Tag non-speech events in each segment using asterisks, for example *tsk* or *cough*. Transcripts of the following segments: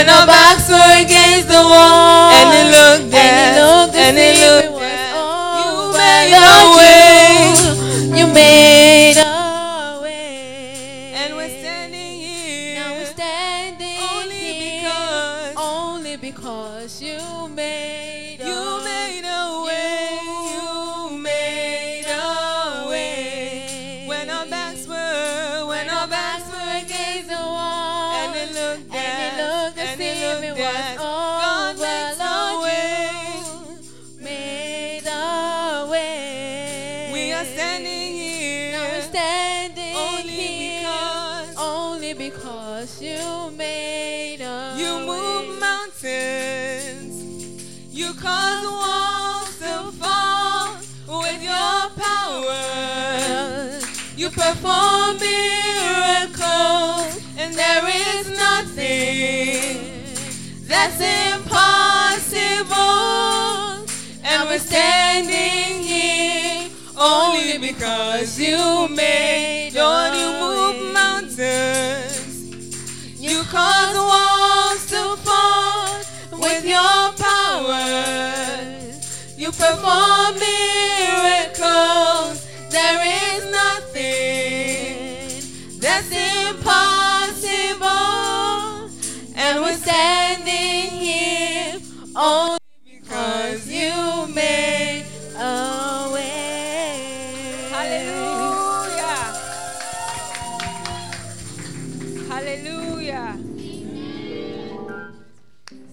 when our backs were against the wall. And it looked And it looked And it if looked dead. You made a way. You made perform miracles, and there is nothing that's impossible. And we're standing here only because you made, Lord, you move mountains. You cause walls to fall with your power. You perform miracles. There is that's impossible. And we're standing here only because you made a way. Hallelujah. Hallelujah.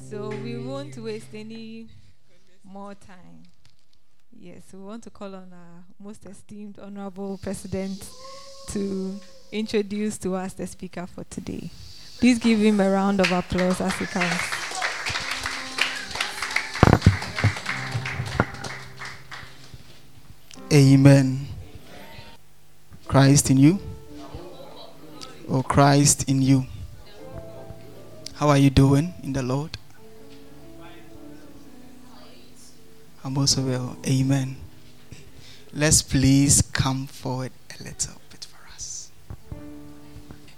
So we won't waste any more time. Yes, we want to call on our most esteemed, honorable president to introduce to us the speaker for today. Please give him a round of applause as he comes. Amen. Christ in you? Or Christ in you? How are you doing in the Lord? I'm also well. Amen. Let's please come forward a little.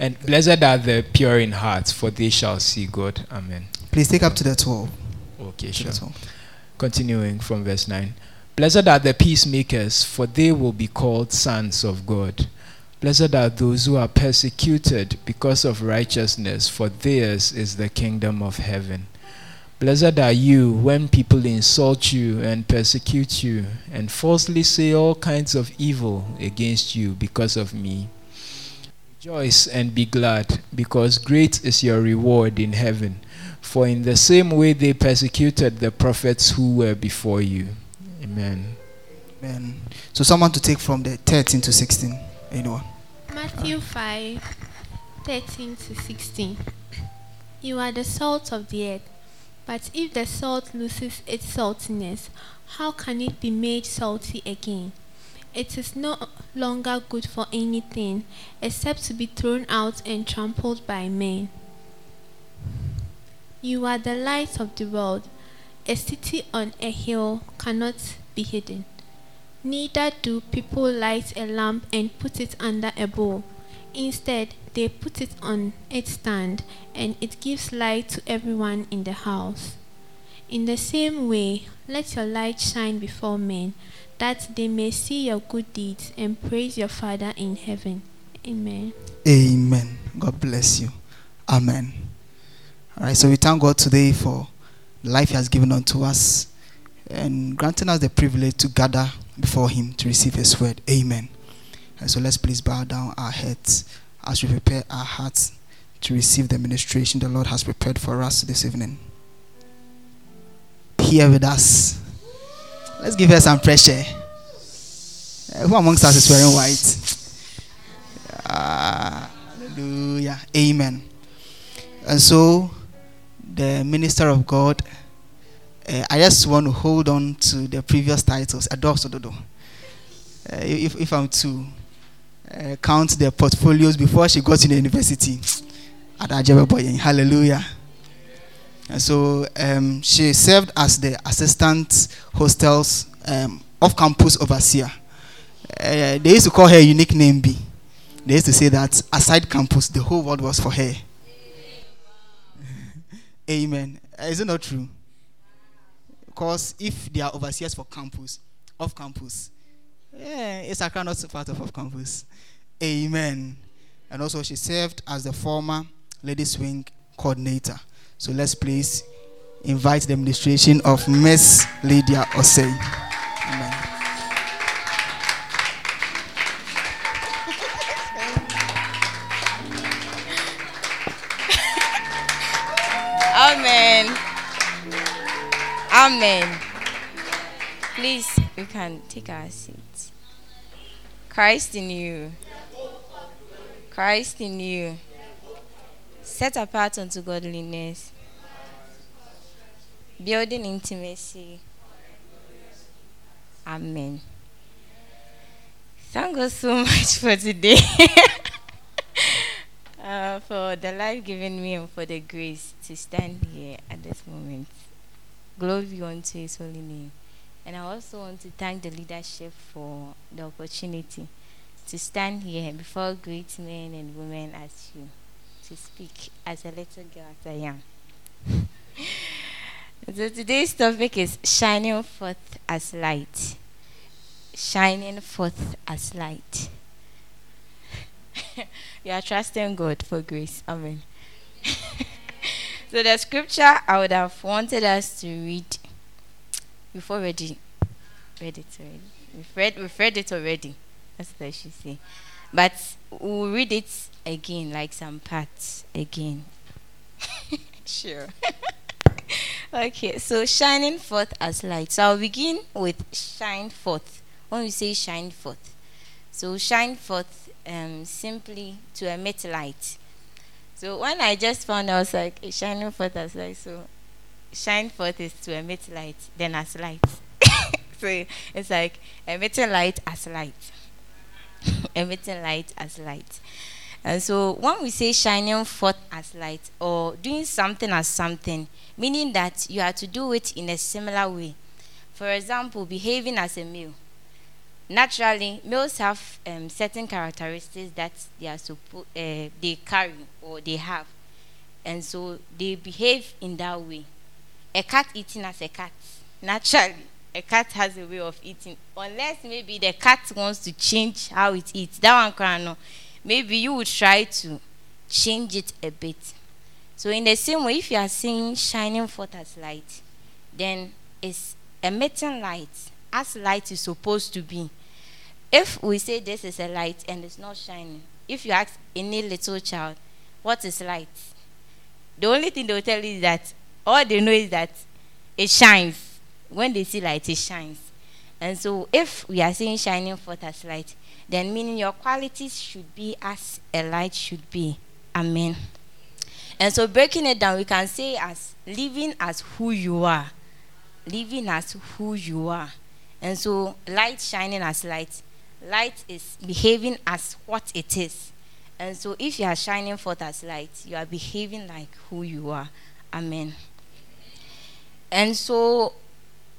And blessed are the pure in heart, for they shall see God. Amen. Please take up to the 12. Okay, sure. the 12. Continuing from verse 9. Blessed are the peacemakers, for they will be called sons of God. Blessed are those who are persecuted because of righteousness, for theirs is the kingdom of heaven. Blessed are you when people insult you and persecute you and falsely say all kinds of evil against you because of me. Rejoice and be glad, because great is your reward in heaven. For in the same way they persecuted the prophets who were before you. Amen. Amen. So, someone to take from the 13 to 16. Anyone? Matthew 5 13 to 16. You are the salt of the earth, but if the salt loses its saltiness, how can it be made salty again? It is no longer good for anything except to be thrown out and trampled by men. You are the light of the world. A city on a hill cannot be hidden. Neither do people light a lamp and put it under a bowl. Instead, they put it on its stand, and it gives light to everyone in the house. In the same way, let your light shine before men, that they may see your good deeds and praise your Father in heaven. Amen. Amen. God bless you. Amen. All right, so we thank God today for the life He has given unto us and granting us the privilege to gather before Him to receive His word. Amen. And so let's please bow down our heads as we prepare our hearts to receive the ministration the Lord has prepared for us this evening. Here with us. Let's give her some pressure. Uh, who amongst us is wearing white? Ah, hallelujah. Amen. And so, the minister of God. Uh, I just want to hold on to the previous titles. Adosododo. Uh, if, if I'm to uh, count their portfolios before she got to the university, *tsk* hallelujah. And so um, she served as the assistant hostels um, off campus overseer. Uh, they used to call her unique name B. They used to say that aside campus, the whole world was for her. *laughs* Amen. Uh, is it not true? Because if they are overseers for campus, off campus, yeah, it's a not part of off campus. Amen. And also, she served as the former ladies wing coordinator. So let's please invite the administration of Miss Lydia Osei. Amen. Amen. Amen. Please, we can take our seats. Christ in you. Christ in you set apart unto godliness, building intimacy. Amen. Thank God so *laughs* much for today. *laughs* uh, for the life given me and for the grace to stand here at this moment. Glory unto his holy name. And I also want to thank the leadership for the opportunity to stand here before great men and women as you to speak as a little girl as I am. *laughs* so today's topic is shining forth as light. Shining forth as light. *laughs* you are trusting God for grace. Amen. *laughs* so the scripture I would have wanted us to read before ready. Read it already. We've read, we've read it already. That's what I should say. But we'll read it again, like some parts again. *laughs* sure. *laughs* okay, so shining forth as light. So I'll begin with shine forth. When we say shine forth, so shine forth um, simply to emit light. So when I just found out, I was like, shining forth as light. So shine forth is to emit light, then as light. *laughs* so it's like emitting light as light. emitting light as light. And so when we say shining forth as light or doing something as something, meaning that you have to do it in a similar way. For example, behaving as a male. Naturally, males have um, certain characteristics that they are suppo- uh, they carry or they have, and so they behave in that way. A cat eating as a cat, naturally, a cat has a way of eating, unless maybe the cat wants to change how it eats. That one no maybe you would try to change it a bit. So, in the same way, if you are seeing shining forth as light, then it's emitting light as light is supposed to be. If we say this is a light and it's not shining, if you ask any little child, what is light? The only thing they will tell you is that all they know is that it shines. When they see light, it shines. And so, if we are seeing shining forth as light, then meaning your qualities should be as a light should be. Amen. And so breaking it down, we can say as living as who you are. Living as who you are. And so light shining as light. Light is behaving as what it is. And so if you are shining forth as light, you are behaving like who you are. Amen. And so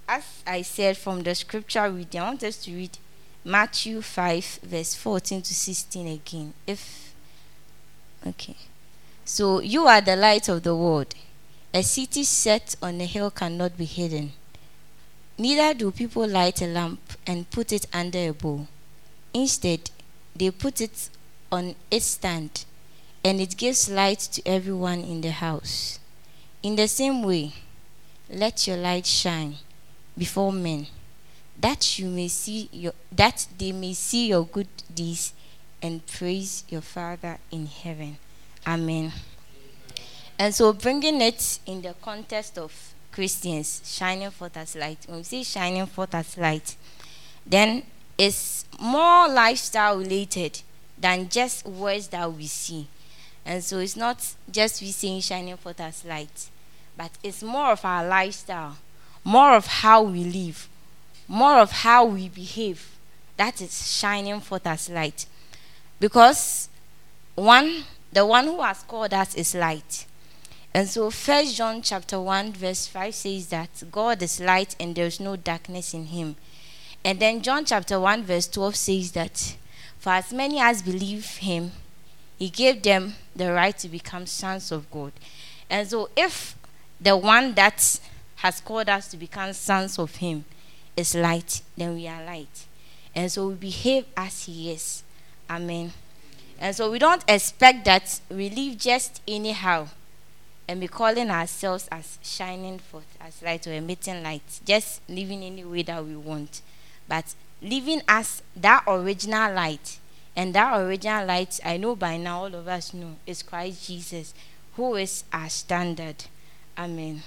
as I said from the scripture reading, I want us to read Matthew 5, verse 14 to 16 again. If okay. So you are the light of the world. A city set on a hill cannot be hidden. Neither do people light a lamp and put it under a bowl. Instead, they put it on its stand, and it gives light to everyone in the house. In the same way, let your light shine before men that you may see your that they may see your good deeds and praise your father in heaven. Amen. And so bringing it in the context of christians shining forth as light. When we say shining forth as light then it's more lifestyle related than just words that we see. And so it's not just we saying shining forth as light but it's more of our lifestyle, more of how we live, more of how we behave. That is shining forth as light. Because one, the one who has called us is light. And so first John chapter 1 verse 5 says that God is light and there is no darkness in him. And then John chapter 1 verse 12 says that for as many as believe him, he gave them the right to become sons of God. And so if the one that has called us to become sons of him is light, then we are light. And so we behave as he is. Amen. And so we don't expect that we live just anyhow and be calling ourselves as shining forth as light or emitting light, just living any way that we want. But living as that original light. And that original light, I know by now all of us know, is Christ Jesus, who is our standard. Amen.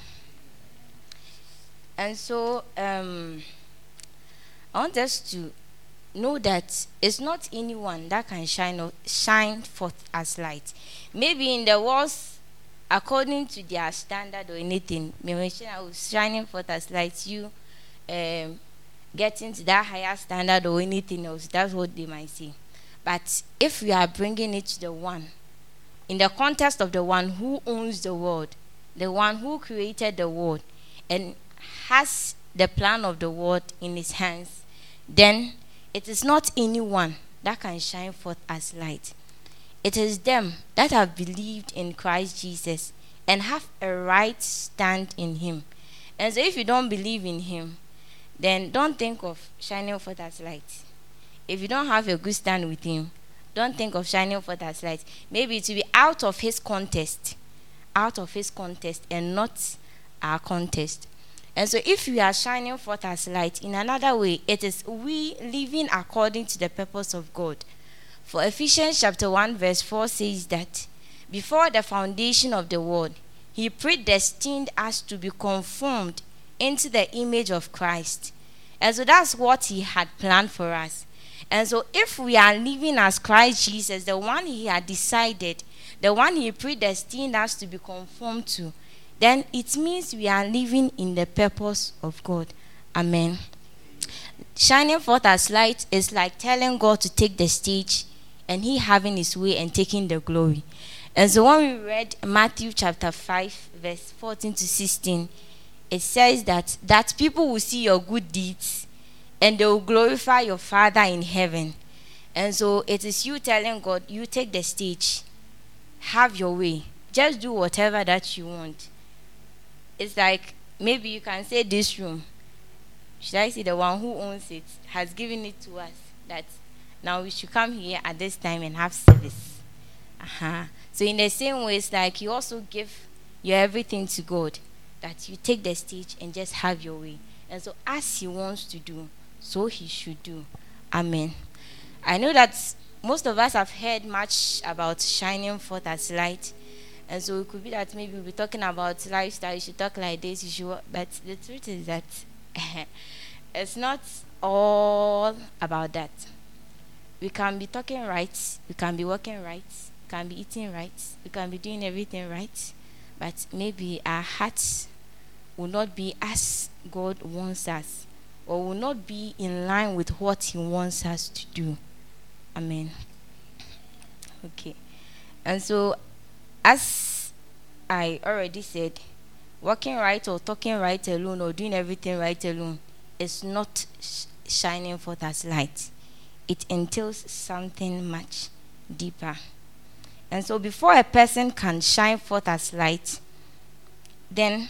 And so um, I want us to know that it's not anyone that can shine or shine forth as light. Maybe in the world's according to their standard or anything, maybe I was shining forth as light, you um, getting to that higher standard or anything else. That's what they might say. But if we are bringing it to the one, in the context of the one who owns the world, the one who created the world, and has the plan of the world in his hands, then it is not anyone that can shine forth as light. It is them that have believed in Christ Jesus and have a right stand in him. And so if you don't believe in him, then don't think of shining forth as light. If you don't have a good stand with him, don't think of shining forth as light. Maybe it will be out of his contest, out of his contest, and not our contest. And so, if we are shining forth as light in another way, it is we living according to the purpose of God. For Ephesians chapter 1, verse 4 says that before the foundation of the world, he predestined us to be conformed into the image of Christ. And so that's what he had planned for us. And so if we are living as Christ Jesus, the one he had decided, the one he predestined us to be conformed to, then it means we are living in the purpose of God. Amen. Shining forth as light is like telling God to take the stage and he having his way and taking the glory. And so when we read Matthew chapter 5, verse 14 to 16, it says that that people will see your good deeds and they will glorify your Father in heaven. And so it is you telling God, you take the stage, have your way, just do whatever that you want. It's like maybe you can say this room. Should I say the one who owns it has given it to us that now we should come here at this time and have service. Uh-huh. So in the same way, it's like you also give your everything to God that you take the stage and just have your way. And so, as He wants to do, so He should do. Amen. I know that most of us have heard much about shining forth as light. And so it could be that maybe we'll be talking about lifestyle, you should talk like this, you should, but the truth is that *laughs* it's not all about that. We can be talking right, we can be working right, we can be eating right, we can be doing everything right, but maybe our hearts will not be as God wants us or will not be in line with what He wants us to do. Amen. Okay. And so, as I already said, working right or talking right alone or doing everything right alone is not sh- shining forth as light. It entails something much deeper. And so, before a person can shine forth as light, then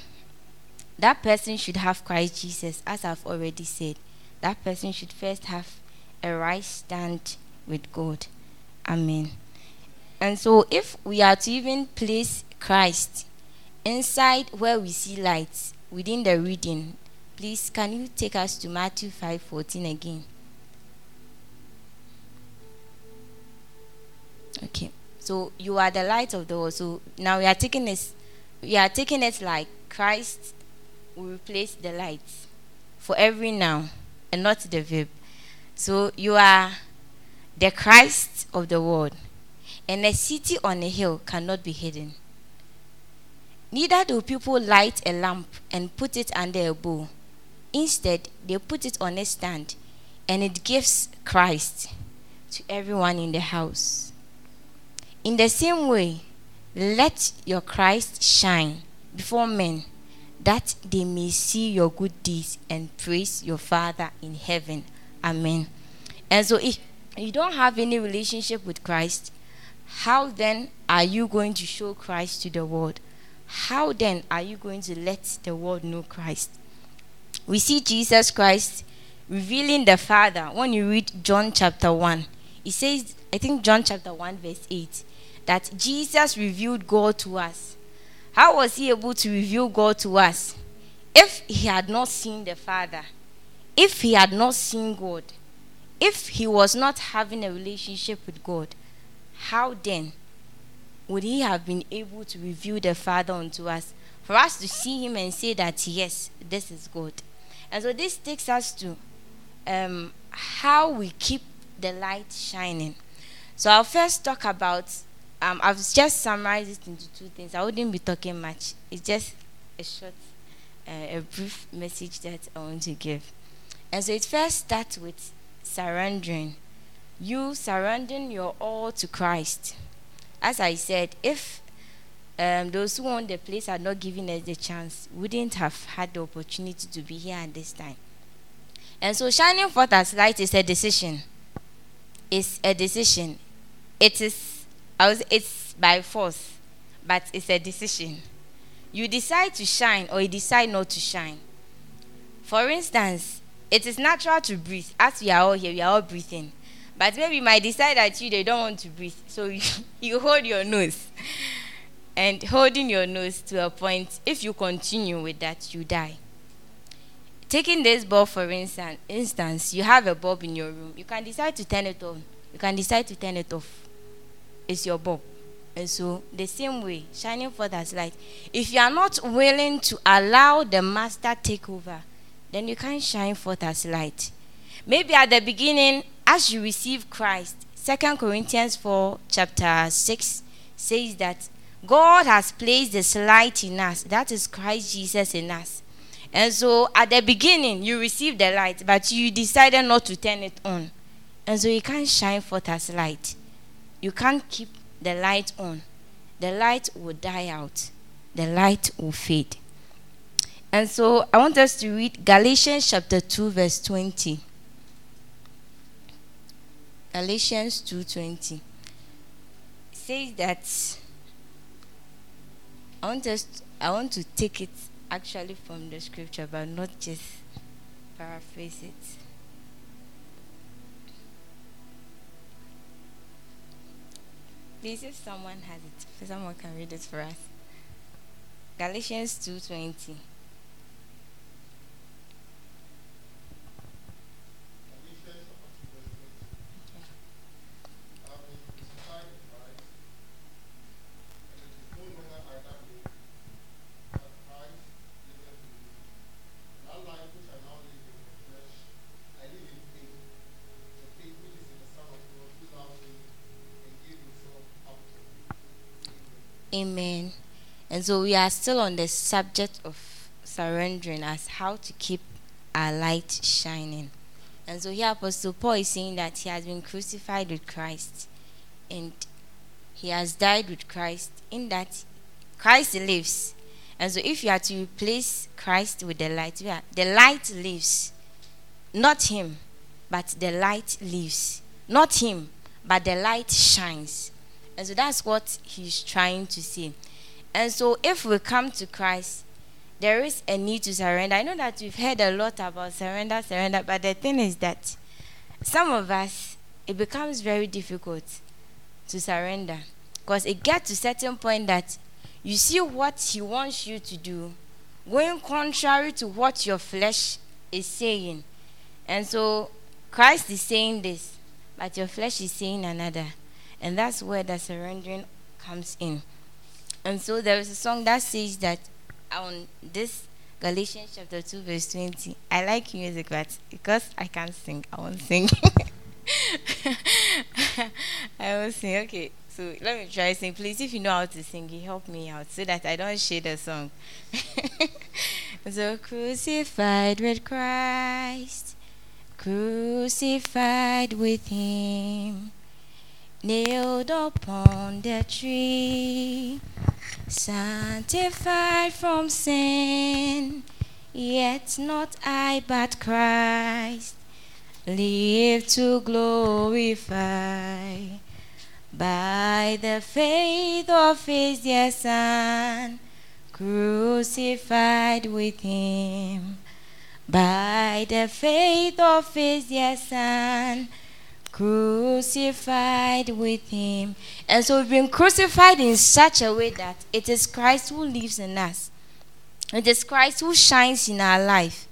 that person should have Christ Jesus, as I've already said. That person should first have a right stand with God. Amen. And so, if we are to even place Christ inside where we see light within the reading, please can you take us to Matthew 5:14 again? Okay. So you are the light of the world. So now we are taking this we are taking it like Christ will replace the lights for every noun and not the verb. So you are the Christ of the world. And a city on a hill cannot be hidden. Neither do people light a lamp and put it under a bowl. Instead, they put it on a stand, and it gives Christ to everyone in the house. In the same way, let your Christ shine before men, that they may see your good deeds and praise your Father in heaven. Amen. And so, if you don't have any relationship with Christ, how then are you going to show Christ to the world? How then are you going to let the world know Christ? We see Jesus Christ revealing the Father when you read John chapter 1. It says, I think John chapter 1, verse 8, that Jesus revealed God to us. How was he able to reveal God to us? If he had not seen the Father, if he had not seen God, if he was not having a relationship with God, how then would he have been able to reveal the Father unto us? For us to see him and say that, yes, this is God. And so this takes us to um, how we keep the light shining. So I'll first talk about, um, I've just summarized it into two things. I wouldn't be talking much. It's just a short, uh, a brief message that I want to give. And so it first starts with surrendering. You surrendering your all to Christ. As I said, if um, those who own the place had not given us the chance, wouldn't have had the opportunity to be here at this time. And so, shining forth as light is a decision. It's a decision. It is, I was, it's by force, but it's a decision. You decide to shine or you decide not to shine. For instance, it is natural to breathe. As we are all here, we are all breathing. But maybe you might decide that you they don't want to breathe, so you, *laughs* you hold your nose. And holding your nose to a point, if you continue with that, you die. Taking this bulb for instance, instance, you have a bulb in your room. You can decide to turn it on. You can decide to turn it off. It's your bulb. And so, the same way, shining forth as light. If you are not willing to allow the master take over, then you can't shine forth as light. Maybe at the beginning, as you receive Christ, Second Corinthians 4, chapter 6 says that God has placed this light in us. That is Christ Jesus in us. And so at the beginning, you received the light, but you decided not to turn it on. And so you can't shine forth as light. You can't keep the light on. The light will die out, the light will fade. And so I want us to read Galatians chapter 2, verse 20. Galatians 2:20 says that I want us I want to take it actually from the scripture but not just paraphrase it. Please if someone has it, someone can read it for us. Galatians 2:20 Amen. And so we are still on the subject of surrendering as how to keep our light shining. And so here Apostle Paul is saying that he has been crucified with Christ and he has died with Christ in that Christ lives. And so if you are to replace Christ with the light, the light lives. Not him, but the light lives. Not him, but the light shines. And so that's what he's trying to say. And so if we come to Christ, there is a need to surrender. I know that we've heard a lot about surrender, surrender, but the thing is that some of us, it becomes very difficult to surrender because it gets to a certain point that you see what he wants you to do going contrary to what your flesh is saying. And so Christ is saying this, but your flesh is saying another. And that's where the surrendering comes in. And so there is a song that says that on this Galatians chapter 2, verse 20, I like music, but because I can't sing, I won't sing. *laughs* I will sing. Okay. So let me try sing. Please, if you know how to sing, help me out so that I don't share the song. *laughs* so crucified with Christ, crucified with Him, nailed upon the tree, sanctified from sin. Yet not I, but Christ live to glorify by the faith of his dear Son, crucified with him. By the faith of his dear Son, crucified with him. And so we've been crucified in such a way that it is Christ who lives in us. It is Christ who shines in our life,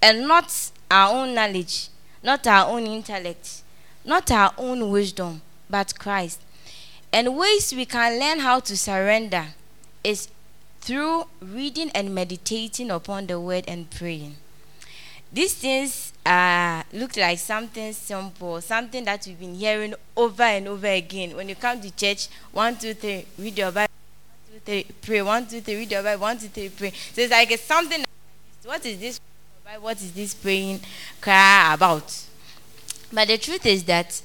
and not our own knowledge, not our own intellect, not our own wisdom, but Christ. And ways we can learn how to surrender is through reading and meditating upon the word and praying. These things uh, look like something simple, something that we've been hearing over and over again. When you come to church, one, two, three, read your Bible, one, two, three, pray, one, two, three, read your Bible, one, two, three, pray. So it's like it's something. What is this? What is this praying cry about? But the truth is that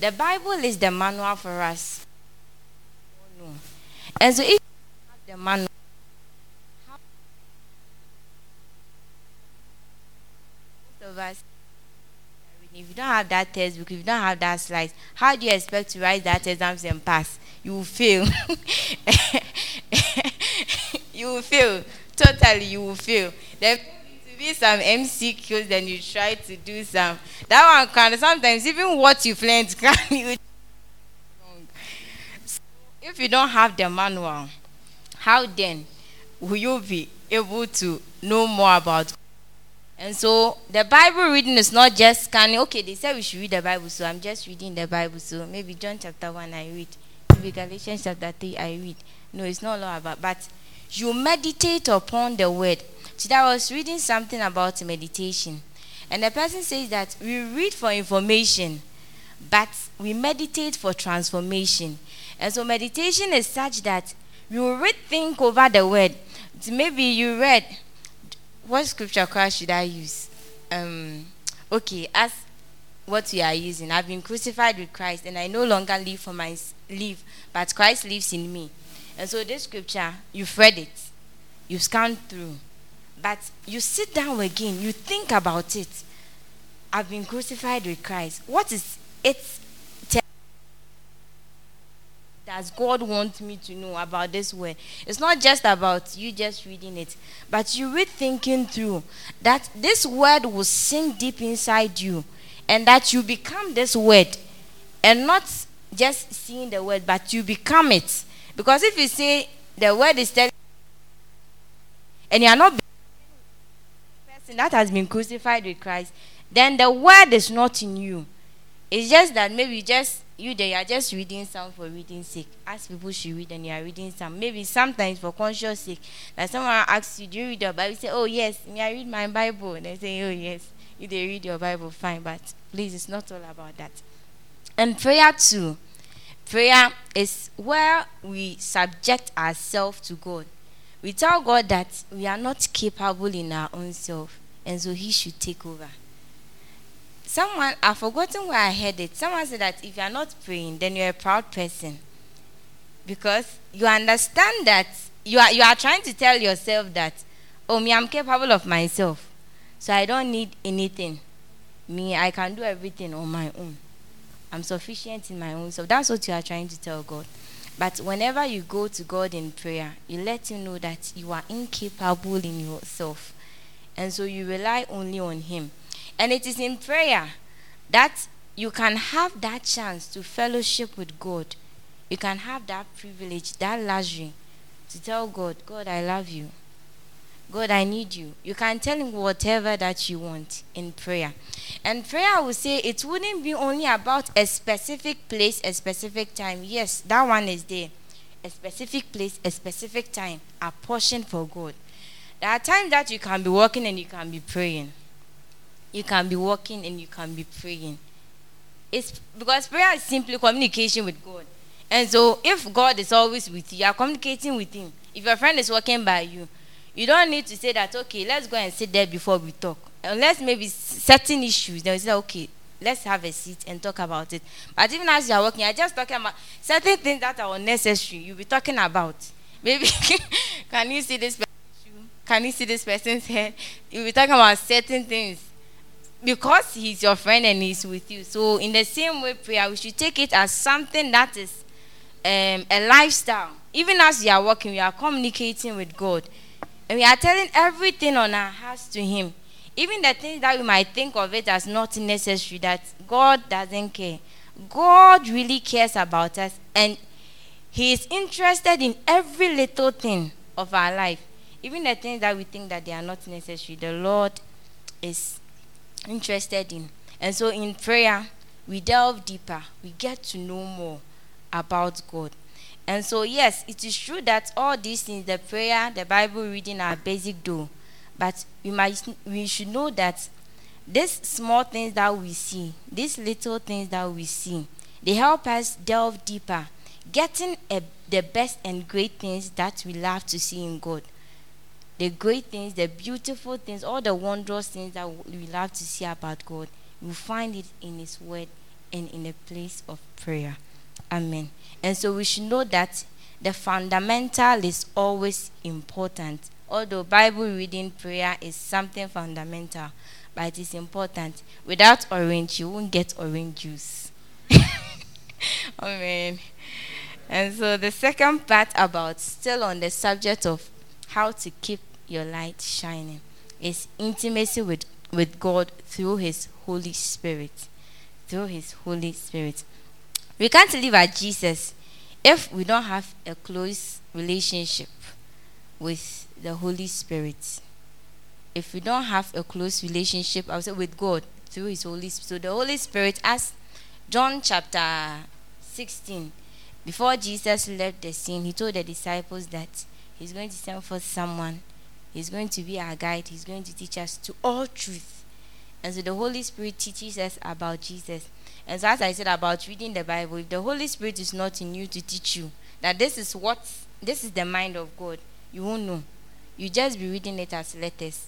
the Bible is the manual for us. And so if you have the manual, if you don't have that textbook, if you don't have that slides, how do you expect to write that exams and pass? You will fail. *laughs* you will fail. Totally, you will fail. Then to be some MCQs, then you try to do some. That one can sometimes even what you've learned can *laughs* you. So if you don't have the manual, how then will you be able to know more about? And so the Bible reading is not just scanning. Okay, they said we should read the Bible, so I'm just reading the Bible. So maybe John chapter one I read, maybe Galatians chapter three I read. No, it's not all about. But you meditate upon the word Today I was reading something about meditation, and the person says that we read for information, but we meditate for transformation. And so meditation is such that you read think over the word. Maybe you read what scripture class should I use? Um, okay, as what we are using. I've been crucified with Christ, and I no longer live for my live, but Christ lives in me. And so this scripture, you've read it, you've scanned through, but you sit down again, you think about it. I've been crucified with Christ. What is it? Does God want me to know about this word? It's not just about you just reading it, but you read thinking through that this word will sink deep inside you and that you become this word and not just seeing the word, but you become it. Because if you say the word is telling and you are not person that has been crucified with Christ, then the word is not in you. It's just that maybe you just you there, you are just reading some for reading sake. As people should read and you are reading some. Maybe sometimes for conscious sake. That someone asks you, Do you read your Bible? You say, Oh yes, me I read my Bible. And they say, Oh yes, you they read your Bible, fine, but please it's not all about that. And prayer too. Prayer is where we subject ourselves to God. We tell God that we are not capable in our own self, and so He should take over. Someone, I've forgotten where I heard it. Someone said that if you are not praying, then you're a proud person. Because you understand that you are, you are trying to tell yourself that, oh, me, I'm capable of myself. So I don't need anything. Me, I can do everything on my own. I'm sufficient in my own self. That's what you are trying to tell God. But whenever you go to God in prayer, you let Him know that you are incapable in yourself. And so you rely only on Him. And it is in prayer that you can have that chance to fellowship with God. You can have that privilege, that luxury to tell God, God, I love you. God, I need you. You can tell him whatever that you want in prayer. And prayer, I would say, it wouldn't be only about a specific place, a specific time. Yes, that one is there. A specific place, a specific time, a portion for God. There are times that you can be walking and you can be praying. You can be walking and you can be praying. It's because prayer is simply communication with God. And so, if God is always with you, you are communicating with Him. If your friend is walking by you, you don't need to say that, okay, let's go and sit there before we talk. Unless maybe certain issues, then you say, okay, let's have a seat and talk about it. But even as you are walking, you're just talking about certain things that are unnecessary. You'll be talking about. Maybe, *laughs* can you see this? Can you see this person's head? You'll be talking about certain things because he's your friend and he's with you. So, in the same way, prayer, we should take it as something that is um, a lifestyle. Even as we are walking, we are communicating with God. And we are telling everything on our hearts to Him. Even the things that we might think of it as not necessary, that God doesn't care. God really cares about us and He is interested in every little thing of our life. Even the things that we think that they are not necessary, the Lord is interested in. And so in prayer, we delve deeper, we get to know more about God. And so, yes, it is true that all these things, the prayer, the Bible reading, are basic though. But we might we should know that these small things that we see, these little things that we see, they help us delve deeper, getting a, the best and great things that we love to see in God. The great things, the beautiful things, all the wondrous things that we love to see about God, we find it in His Word and in a place of prayer. Amen. And so we should know that the fundamental is always important. Although Bible reading prayer is something fundamental, but it is important. Without orange, you won't get orange juice. *laughs* Amen. And so the second part about still on the subject of how to keep your light shining is intimacy with, with God through his Holy Spirit. Through his Holy Spirit. We can't live at Jesus if we don't have a close relationship with the Holy Spirit. If we don't have a close relationship, I would say with God through His Holy Spirit. So the Holy Spirit, as John chapter 16, before Jesus left the scene, He told the disciples that He's going to send for someone. He's going to be our guide. He's going to teach us to all truth. And so the Holy Spirit teaches us about Jesus. And so, as I said about reading the Bible, if the Holy Spirit is not in you to teach you that this is what this is the mind of God, you won't know. You just be reading it as letters.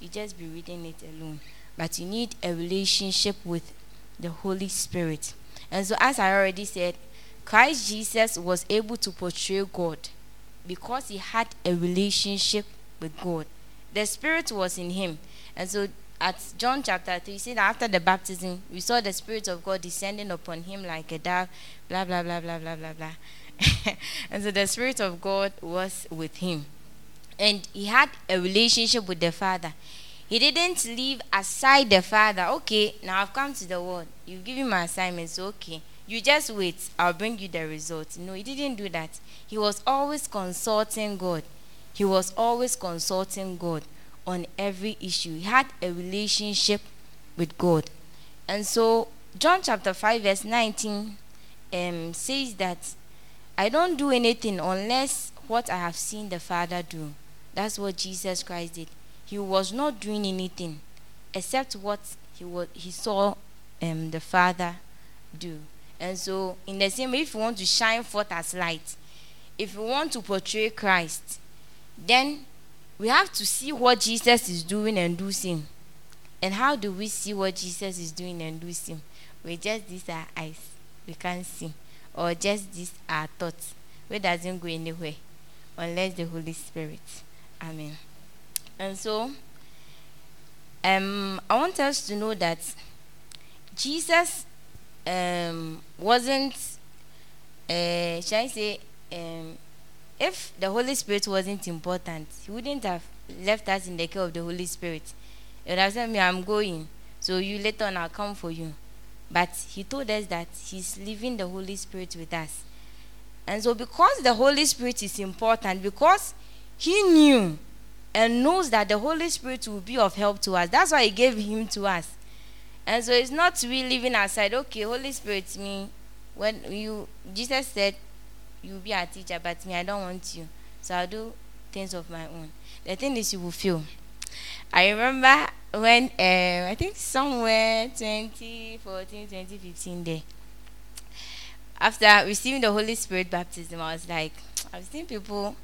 You just be reading it alone. But you need a relationship with the Holy Spirit. And so, as I already said, Christ Jesus was able to portray God because he had a relationship with God. The Spirit was in him. And so at John chapter 3, you see that after the baptism, we saw the Spirit of God descending upon him like a dove, blah, blah, blah, blah, blah, blah, blah. *laughs* and so the Spirit of God was with him. And he had a relationship with the Father. He didn't leave aside the Father. Okay, now I've come to the world. You've given my assignments. Okay. You just wait. I'll bring you the results. No, he didn't do that. He was always consulting God. He was always consulting God on every issue. He had a relationship with God. And so, John chapter 5, verse 19 um, says that I don't do anything unless what I have seen the Father do. That's what Jesus Christ did. He was not doing anything except what he, was, he saw um, the Father do. And so, in the same way, if you want to shine forth as light, if you want to portray Christ, then we have to see what Jesus is doing and do same. And how do we see what Jesus is doing and do same? We just these our eyes, we can't see, or just these our thoughts, we doesn't go anywhere unless the Holy Spirit. Amen. And so, um, I want us to know that Jesus um, wasn't, uh, shall I say, um, if the Holy Spirit wasn't important, He wouldn't have left us in the care of the Holy Spirit. He would have said, Me, I'm going. So you later on, I'll come for you. But He told us that He's leaving the Holy Spirit with us. And so, because the Holy Spirit is important, because He knew and knows that the Holy Spirit will be of help to us, that's why He gave Him to us. And so, it's not we living aside, okay, Holy Spirit, me, when you, Jesus said, you'll be a teacher, but me, I don't want you. So I'll do things of my own. The thing is, you will feel. I remember when, uh, I think somewhere 2014, 2015 there, after receiving the Holy Spirit baptism, I was like, *tsk* I've seen people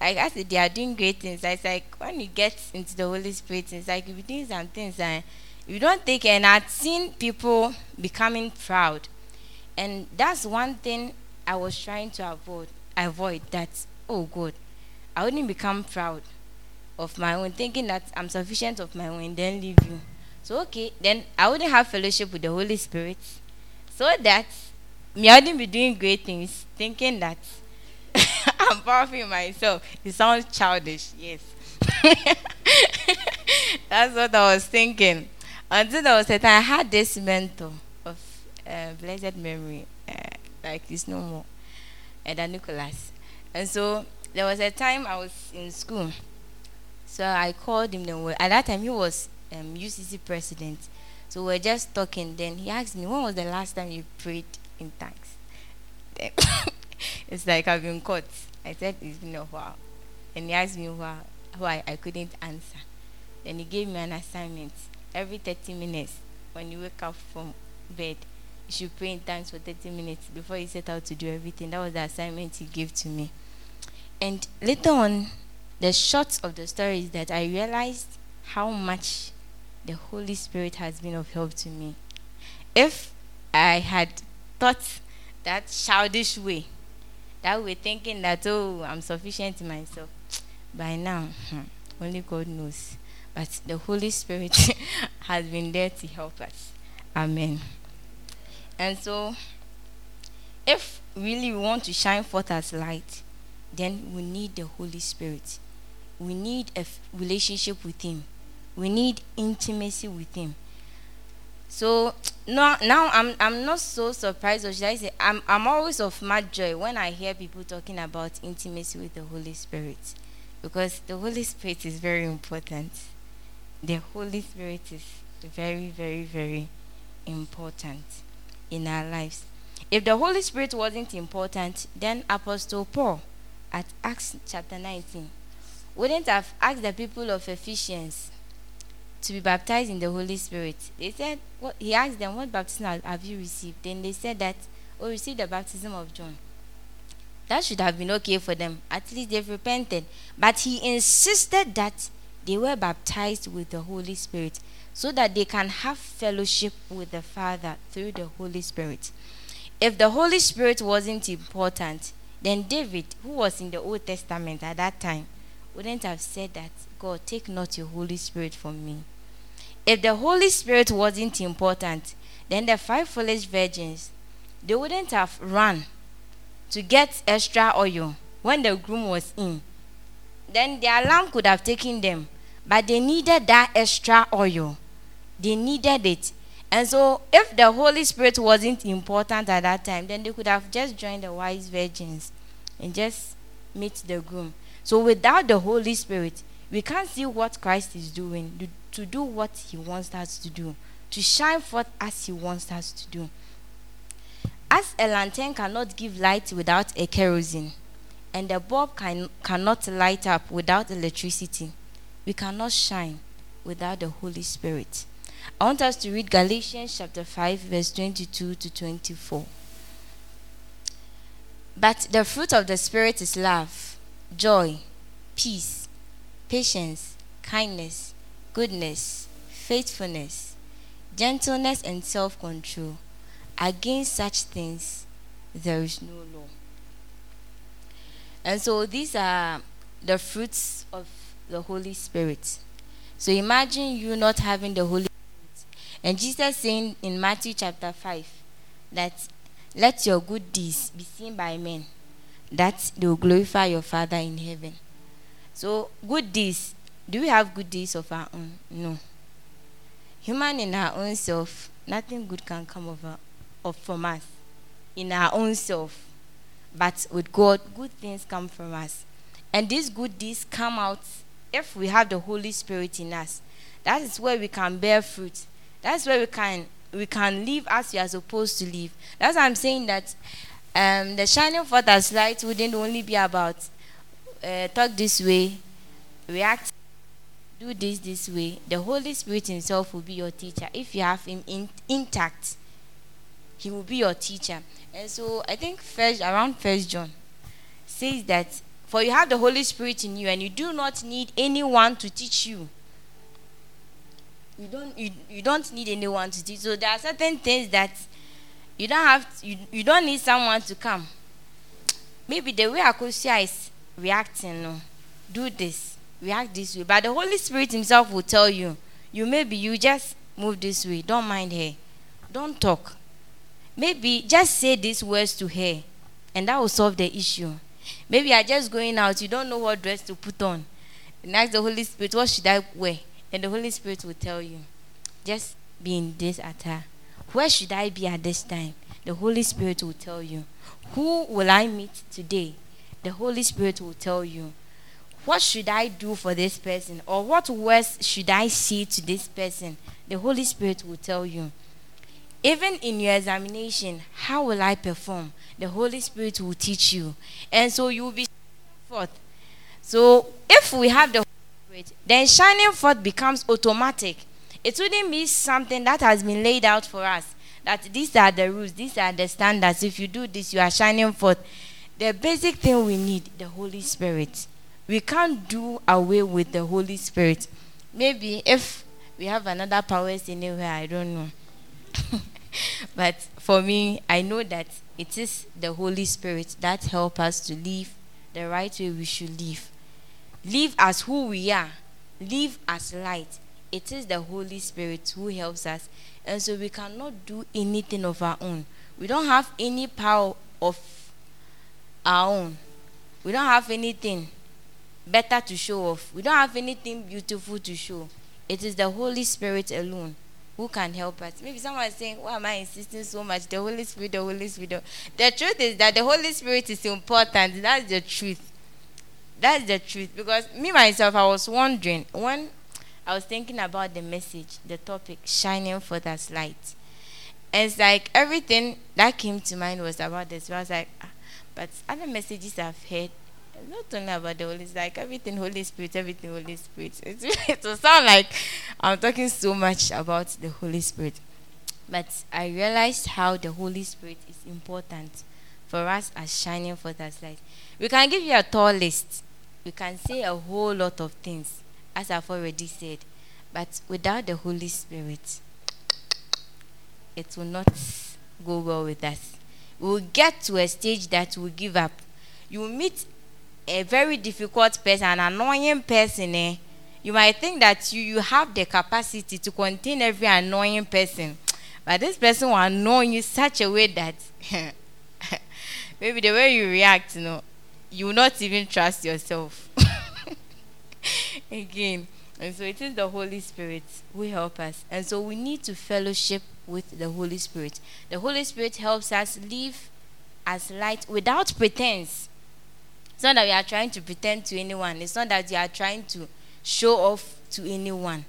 like I said, they are doing great things. It's like when you get into the Holy Spirit, it's like you be doing some things and you don't take and I've seen people becoming proud. And that's one thing I was trying to avoid avoid that oh God, I wouldn't become proud of my own, thinking that I'm sufficient of my own, then leave you. So okay, then I wouldn't have fellowship with the Holy Spirit. So that me I wouldn't be doing great things, thinking that *laughs* I'm powerful myself. It sounds childish, yes. *laughs* That's what I was thinking. Until there was a time I had this mentor of uh, blessed memory, uh, like he's no more, Eda Nicholas. And so there was a time I was in school. So I called him. Then at that time he was um, UCC president. So we are just talking. Then he asked me, "When was the last time you prayed in tongues?" *laughs* it's like I've been caught. I said it's been a while, and he asked me why why I couldn't answer. Then he gave me an assignment. Every 30 minutes, when you wake up from bed, you should pray in tongues for 30 minutes before you set out to do everything. That was the assignment he gave to me. And later on, the short of the story is that I realized how much the Holy Spirit has been of help to me. If I had thought that childish way, that way thinking that, oh, I'm sufficient in myself, by now, hmm, only God knows. But the Holy Spirit *laughs* has been there to help us. Amen. And so, if really we want to shine forth as light, then we need the Holy Spirit. We need a relationship with Him. We need intimacy with Him. So *tsk* now, now I'm I'm not so surprised, or should I say, I'm I'm always of mad joy when I hear people talking about intimacy with the Holy Spirit, because the Holy Spirit is very important. The Holy Spirit is very, very, very important in our lives. If the Holy Spirit wasn't important, then Apostle Paul at Acts chapter 19 wouldn't have asked the people of Ephesians to be baptized in the Holy Spirit. They said, what, he asked them, What baptism have you received? Then they said that, Oh, received the baptism of John. That should have been okay for them. At least they've repented. But he insisted that they were baptized with the Holy Spirit so that they can have fellowship with the Father through the Holy Spirit. If the Holy Spirit wasn't important, then David, who was in the Old Testament at that time, wouldn't have said that, God, take not your Holy Spirit from me. If the Holy Spirit wasn't important, then the five foolish virgins, they wouldn't have run to get extra oil when the groom was in. Then the alarm could have taken them, but they needed that extra oil. They needed it. And so, if the Holy Spirit wasn't important at that time, then they could have just joined the wise virgins and just meet the groom. So without the Holy Spirit, we can't see what Christ is doing, to do what he wants us to do, to shine forth as he wants us to do. As a lantern cannot give light without a kerosene, and a bulb can, cannot light up without electricity, we cannot shine without the Holy Spirit. I want us to read Galatians chapter 5, verse 22 to 24. But the fruit of the Spirit is love joy, peace, patience, kindness, goodness, faithfulness, gentleness, and self control. Against such things, there is no law. And so these are the fruits of the Holy Spirit. So imagine you not having the Holy Spirit. And Jesus saying in Matthew chapter 5 that let your good deeds be seen by men that they will glorify your Father in heaven. So, good deeds. Do we have good deeds of our own? No. Human in our own self, nothing good can come over, of from us in our own self. But with God, good things come from us. And these good deeds come out if we have the Holy Spirit in us. That is where we can bear fruit. That's where we can we can live as we are supposed to live. That's why I'm saying that um, the shining forth as light wouldn't only be about uh, talk this way, react, do this this way. The Holy Spirit Himself will be your teacher if you have Him in, intact. He will be your teacher. And so I think first around First John says that for you have the Holy Spirit in you, and you do not need anyone to teach you. You don't you, you don't need anyone to teach. So there are certain things that you don't have to, you, you don't need someone to come. Maybe the way Akosia is reacting, no, do this, react this way. But the Holy Spirit Himself will tell you, you maybe you just move this way. Don't mind her. Don't talk. Maybe just say these words to her, and that will solve the issue. Maybe you're just going out, you don't know what dress to put on. And ask the Holy Spirit, what should I wear? And the Holy Spirit will tell you, just be in this attire. Where should I be at this time? The Holy Spirit will tell you. Who will I meet today? The Holy Spirit will tell you. What should I do for this person? Or what words should I say to this person? The Holy Spirit will tell you. Even in your examination, how will I perform? The Holy Spirit will teach you. And so you will be shining forth. So if we have the Holy Spirit, then shining forth becomes automatic. It wouldn't be something that has been laid out for us. That these are the rules, these are the standards. If you do this, you are shining forth. The basic thing we need, the Holy Spirit. We can't do away with the Holy Spirit. Maybe if we have another powers anywhere, I don't know. *laughs* but for me, I know that it is the Holy Spirit that help us to live the right way we should live. Live as who we are. Live as light. It is the Holy Spirit who helps us. And so we cannot do anything of our own. We don't have any power of our own. We don't have anything better to show off. We don't have anything beautiful to show. It is the Holy Spirit alone who can help us. Maybe someone is saying, Why am I insisting so much? The Holy Spirit, the Holy Spirit. The truth is that the Holy Spirit is important. That's the truth. That's the truth. Because me myself, I was wondering when I was thinking about the message, the topic, shining for as light. And it's like everything that came to mind was about this. I was like, ah, but other messages I've heard, not only about the Holy Spirit, like everything Holy Spirit, everything Holy Spirit. *laughs* It's, it will sound like I'm talking so much about the Holy Spirit. But I realized how the Holy Spirit is important for us as shining forth as light. We can give you a tall list. We can say a whole lot of things, as I've already said. But without the Holy Spirit, it will not go well with us. We will get to a stage that we give up. You meet a very difficult person, an annoying person, eh? you might think that you, you have the capacity to contain every annoying person. But this person will annoy you such a way that *laughs* maybe the way you react, you know, you will not even trust yourself. *laughs* Again. And so it is the Holy Spirit who help us. And so we need to fellowship with the Holy Spirit. The Holy Spirit helps us live as light without pretense. It's not that we are trying to pretend to anyone. It's not that you are trying to show off to anyone.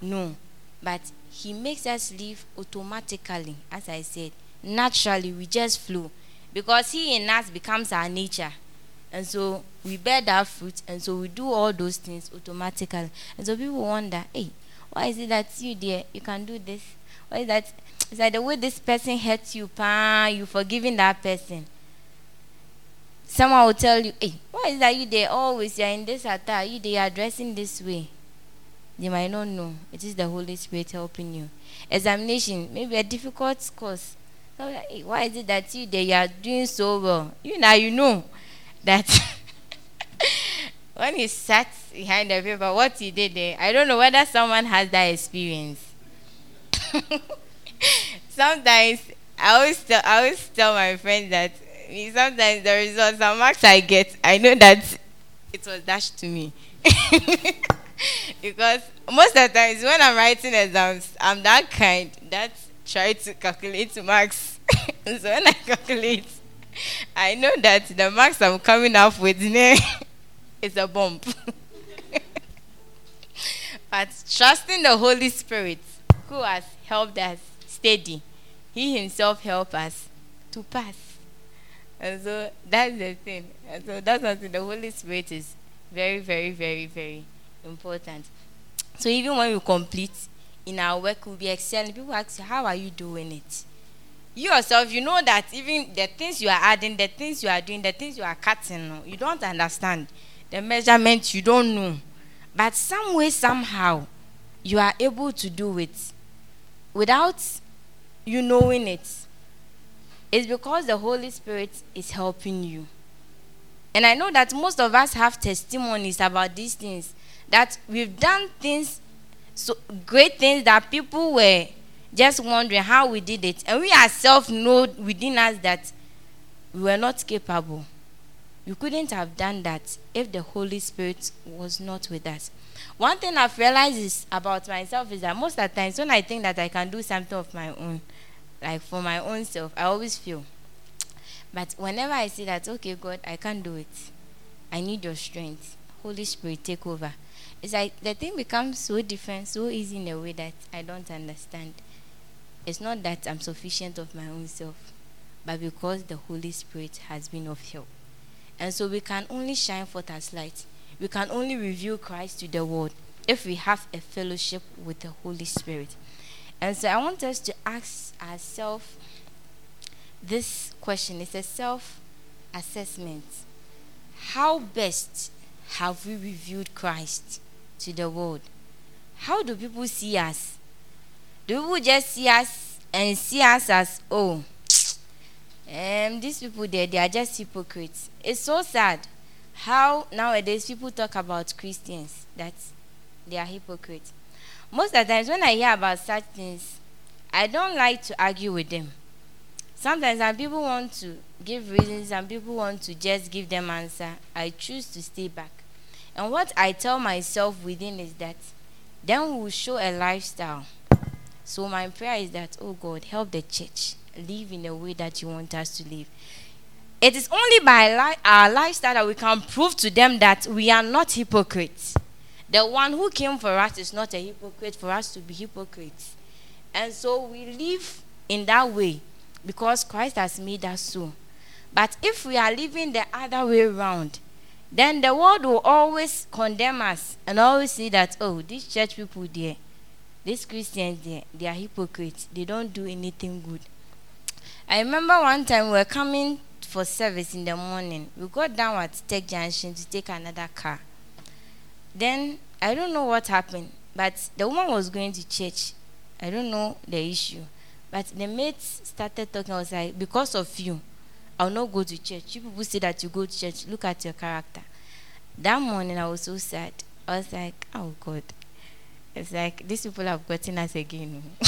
No. But He makes us live automatically, as I said. Naturally, we just flow. Because He in us becomes our nature. And so we bear that fruit, and so we do all those things automatically. And so people wonder, hey, why is it that you there, you can do this? Why is that? It's like the way this person hurts you, pa, you forgiving that person. Someone will tell you, hey, why is that you there always? You're in this attire, you they are dressing this way. They might not know. It is the Holy Spirit helping you. Examination, maybe a difficult course. So, hey, eh, why is it that you there, you are doing so well? You now you know that *laughs* when he sat behind the paper, what he did there, I don't know whether someone has that experience. *laughs* sometimes I always tell I always tell my friends that sometimes the results and marks I get, I know that it was dashed to me. *laughs* because most of the times when I'm writing exams, I'm that kind that try to calculate marks. *laughs* so when I calculate, I know that the marks I'm coming up with *laughs* is a bump. but trusting the Holy Spirit, who has helped us steady, He Himself help us to pass. And so that's the thing. And so that's something the Holy Spirit is very, very, very, very important. So even when we complete in our work, we'll be excelling. People ask, you, How are you doing it? you yourself, you know that even the things you are adding, the things you are doing, the things you are cutting, you don't understand. The measurement you don't know. But some way, somehow, you are able to do it without you knowing it. It's because the Holy Spirit is helping you. And I know that most of us have testimonies about these things that we've done things, so great things that people were just wondering how we did it. And we ourselves know within us that we were not capable. We couldn't have done that if the Holy Spirit was not with us. One thing I've realized is about myself is that most of the times when I think that I can do something of my own, like for my own self, I always feel. But whenever I see that, okay, God, I can't do it, I need your strength. Holy Spirit, take over. It's like the thing becomes so different, so easy in a way that I don't understand. It's not that I'm sufficient of my own self, but because the Holy Spirit has been of help. And so we can only shine forth as light. We can only reveal Christ to the world if we have a fellowship with the Holy Spirit. And so I want us to ask ourselves this question. It's a self assessment. How best have we revealed Christ to the world? How do people see us? Do people just see us and see us as, oh, um, these people there, they are just hypocrites. It's so sad how nowadays people talk about Christians that they are hypocrites. Most of the times when I hear about such things, I don't like to argue with them. Sometimes some people want to give reasons, some people want to just give them answer. I choose to stay back. And what I tell myself within is that then we will show a lifestyle. So my prayer is that, oh God, help the church live in the way that you want us to live. It is only by li- our lifestyle that we can prove to them that we are not hypocrites. The one who came for us is not a hypocrite for us to be hypocrites. And so we live in that way because Christ has made us so. But if we are living the other way around, then the world will always condemn us and always say that, oh, these church people there, these Christians there, they are hypocrites. They don't do anything good. I remember one time we were coming for service in the morning. We got down at Tech Junction to take another car. Then I don't know what happened, but the woman was going to church. I don't know the issue. But the mates started talking. I was like, because of you, I'll not go to church. You people say that you go to church. Look at your character. That morning, I was so sad. I was like, oh God. It's like these people have gotten us again. *laughs*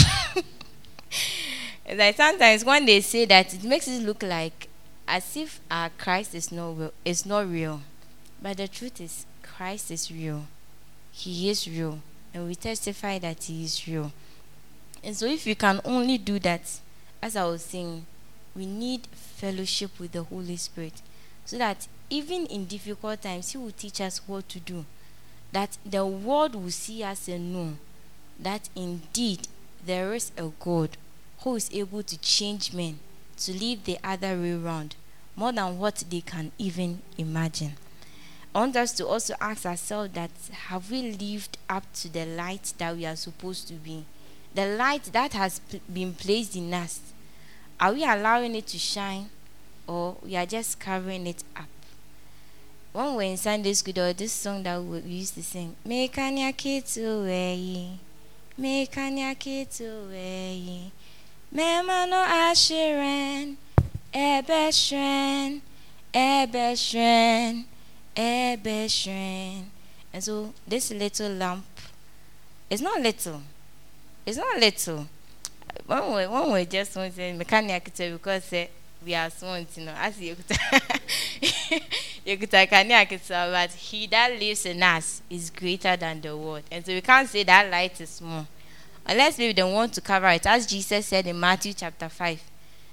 it's like sometimes when they say that, it makes it look like as if our Christ is not real, is not real. But the truth is, Christ is real. He is real, and we testify that He is real. And so, if we can only do that, as I was saying, we need fellowship with the Holy Spirit, so that even in difficult times, He will teach us what to do. That the world will see us and know that indeed there is a God who is able to change men to live the other way around more than what they can even imagine. I want us to also ask ourselves that have we lived up to the light that we are supposed to be? The light that has p- been placed in us. Are we allowing it to shine or we are just covering it up? When we were in Sunday school, there was this song that we used to sing. Mekanya kitu weyi, mekanya kitu mema no ashiren, ebeshren, ebeshren, ebeshren. And so this little lamp, it's not little. It's not little. When we when we just want to mechanic because we are small, you know, as you *laughs* you could take but he that lives in us is greater than the world. And so we can't say that light is small. Unless maybe they want to cover it. As Jesus said in Matthew chapter 5,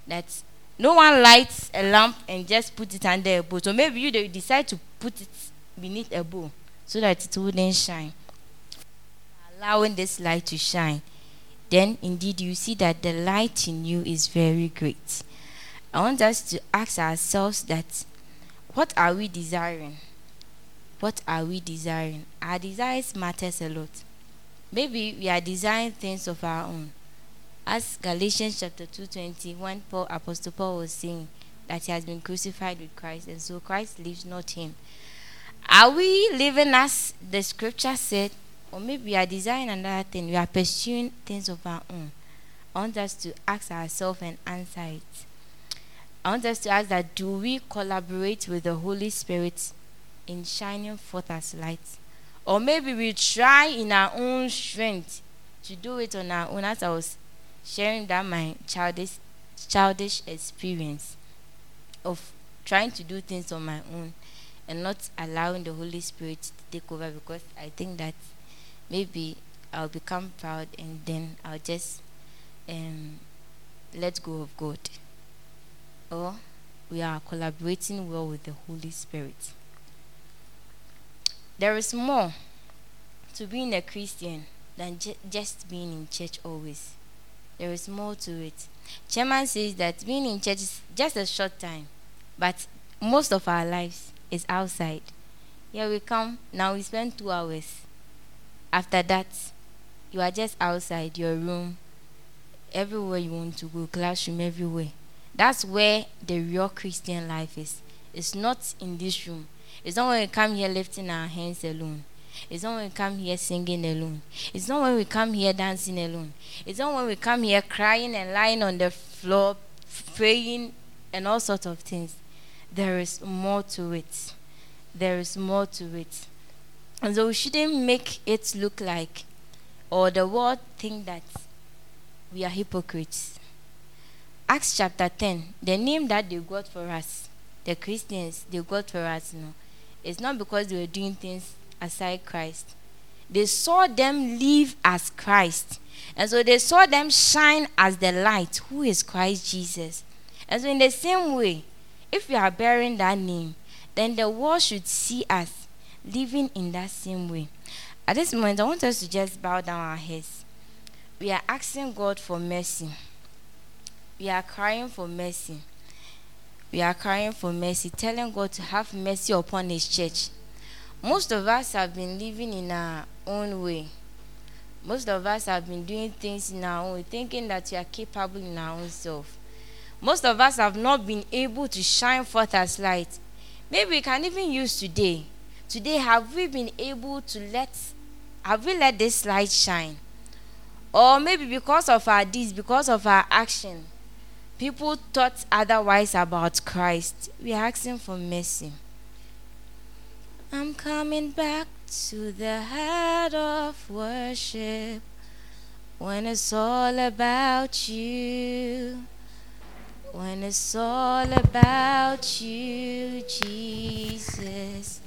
that no one lights a lamp and just put it under a bowl. So maybe you decide to put it beneath a bowl so that it wouldn't shine. Allowing this light to shine, then indeed you see that the light in you is very great. I want us to ask ourselves that what are we desiring? What are we desiring? Our desires matters a lot. Maybe we are desiring things of our own. As Galatians chapter 2:20, when Paul, Apostle Paul was saying that he has been crucified with Christ, and so Christ lives not him. Are we living as the scripture said, or maybe we are desiring another thing? We are pursuing things of our own. I want us to ask ourselves and answer it. I want us to ask that do we collaborate with the Holy Spirit in shining forth as light? Or maybe we try in our own strength to do it on our own, as I was sharing that my childish childish experience of trying to do things on my own and not allowing the Holy Spirit to take over because I think that maybe I'll become proud and then I'll just um, let go of God. Or we are collaborating well with the Holy Spirit. There is more to being a Christian than ju- just being in church always. There is more to it. Chairman says that being in church is just a short time, but most of our lives is outside. Here we come, now we spend two hours. After that, you are just outside your room, everywhere you want to go, classroom, everywhere. That's where the real Christian life is. It's not in this room. It's not when we come here lifting our hands alone. It's not when we come here singing alone. It's not when we come here dancing alone. It's not when we come here crying and lying on the floor, praying and all sorts of things. There is more to it. There is more to it. And so we shouldn't make it look like, or the world think that we are hypocrites. Acts chapter 10, the name that they got for us, the Christians, they got for us, you it's not because they were doing things aside Christ. They saw them live as Christ. And so they saw them shine as the light, who is Christ Jesus. And so, in the same way, if we are bearing that name, then the world should see us living in that same way. At this moment, I want us to just bow down our heads. We are asking God for mercy. We are crying for mercy. We are crying for mercy, telling God to have mercy upon His church. Most of us have been living in our own way. Most of us have been doing things in our own thinking that we are capable in our own self. Most of us have not been able to shine forth as light. Maybe we can even use today. Today, have we been able to let, have we let this light shine? Or maybe because of our deeds, because of our action, people thought otherwise about Christ. We are asking for mercy. I'm coming back to the heart of worship when it's all about you. When it's all about you, Jesus.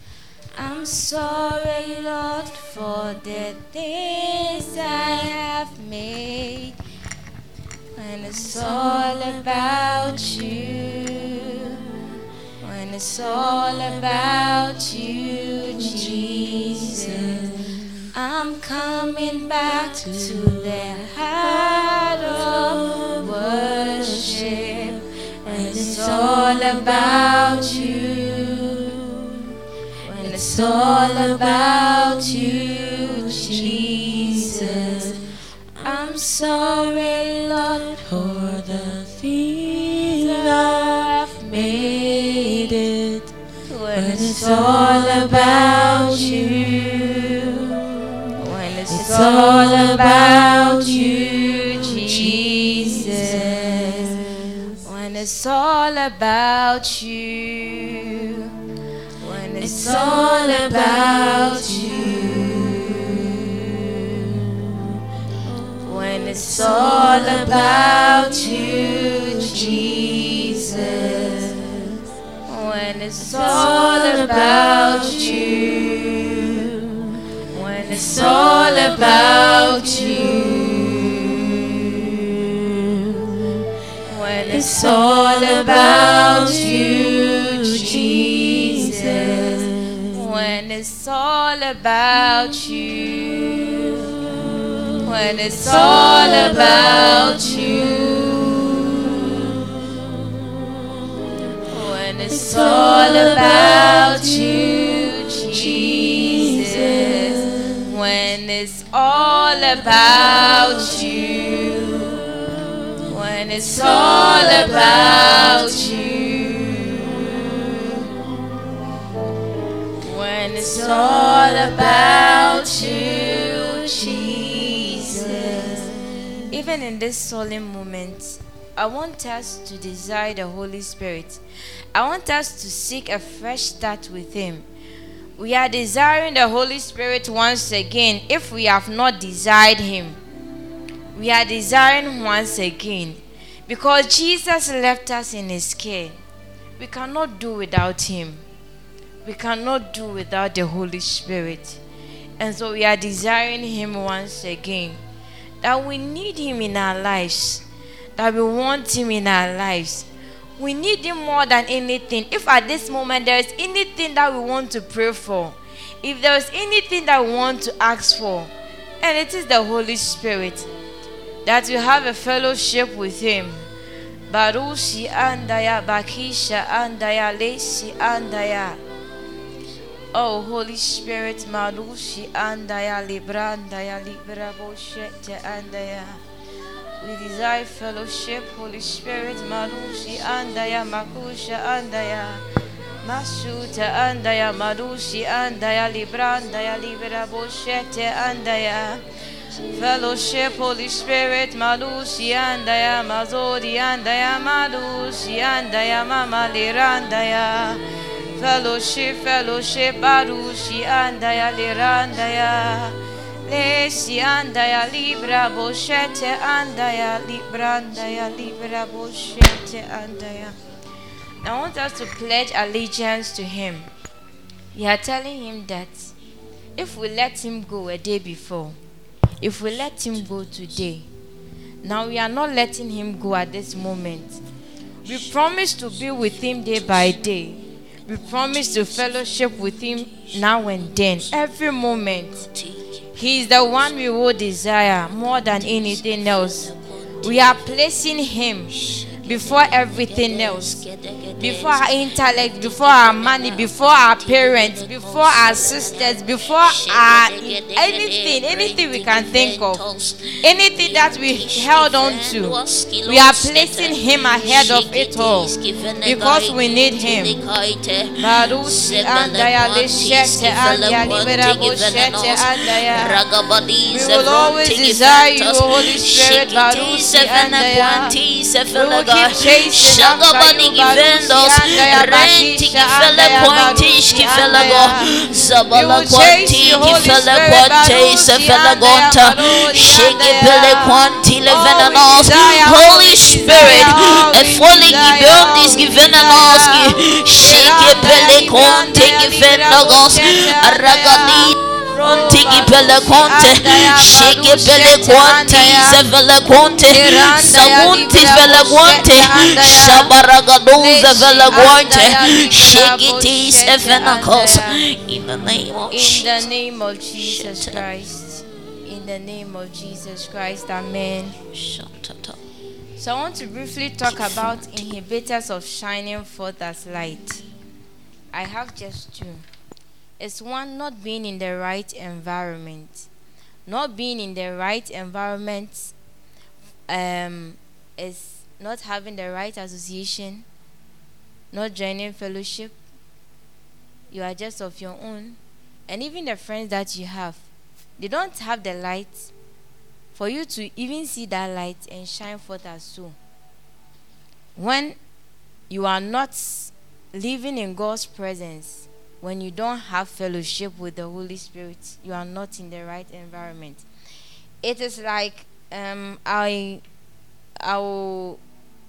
I'm sorry, Lord, for the things I have made. When it's all about you. When it's all about you, Jesus. I'm coming back to the heart of worship. When it's all about you. When it's all about you, Jesus. I'm sorry, Lord, for the things made it. When it's all about you. When it's all about you, Jesus. When it's all about you. When it's all about you. When it's all about you, Jesus. It's all about you. When it's all about you. When it's all about you, Jesus. When it's all about you. When it's all about you. It's all about you, Jesus. When it's all about you. When it's all about you. When it's all about you, Jesus. Even in this solemn moment, I want us to desire the Holy Spirit. I want us to seek a fresh start with Him. We are desiring the Holy Spirit once again if we have not desired Him. We are desiring once again because Jesus left us in His care. We cannot do without Him. We cannot do without the Holy Spirit. And so we are desiring Him once again that we need Him in our lives, that we want Him in our lives. We need Him more than anything. If at this moment there is anything that we want to pray for, if there is anything that we want to ask for, and it is the Holy Spirit, that we have a fellowship with Him. Barushi andaya, Bakisha andaya, Leshi andaya. Oh, Holy Spirit, Marushi andaya, Librandaya, Libraboshete andaya. We desire fellowship, Holy Spirit, Marushi andaya, Makusha andaya. Mashuta andaya, Marushi andaya, Librandaya, Libraboshete andaya. Fellowship, Holy Spirit, Malushi andaya, Mazori andaya, Malushi andaya, Mama Lirandaya. Fellowship, fellowship, Barushi andaya, Lirandaya. Leshi andaya, Libra andaya, Libra Boshete andaya. I want us to pledge allegiance to Him. We are telling Him that if we let Him go a day before, if we let him go today, now we are not letting him go at this moment. We promise to be with him day by day. We promise to fellowship with him now and then, every moment. He is the one we will desire more than anything else. We are placing him before everything else. Before our intellect, before our money, before our parents, before our sisters, before our anything, anything we can think of, anything that we held on to, we are placing him ahead of it all because we need him. We will always desire you, Holy Spirit. Barusi andaya. We will keep chasing after you, Barusi andaya, Renti kifele Barusi kifele go Zabala We will chase quanti you, Holy kifele Barusi sefele gonta Shake pele quanti levena we nos desire, oh, Holy Spirit. Desire, oh, e we foli desire, gibel oh, dis we givena desire. nos Shake pele Librandaya, quanti librandaya, givena gos libraboshete Aragadi andaya. Ronti gipele Barusi quante andaya, Shake Barushete pele sefele quante Irandaya, Sagunti vele libraboshete quante andaya. Shabaragaduza Leshi vele quante andaya, Shake it is libraboshete efena cos. In the name of In the Jesus name of Jesus Christ. In the name of Jesus Christ. Amen. So I want to briefly talk about inhibitors of shining forth as light. I have just two. It's one not being in the right environment. Not being in the right environment um, is not having the right association, not joining fellowship. You are just of your own. And even the friends that you have, they don't have the light for you to even see that light and shine forth as so. When you are not living in God's presence, when you don't have fellowship with the Holy Spirit, you are not in the right environment. It is like um, I, I will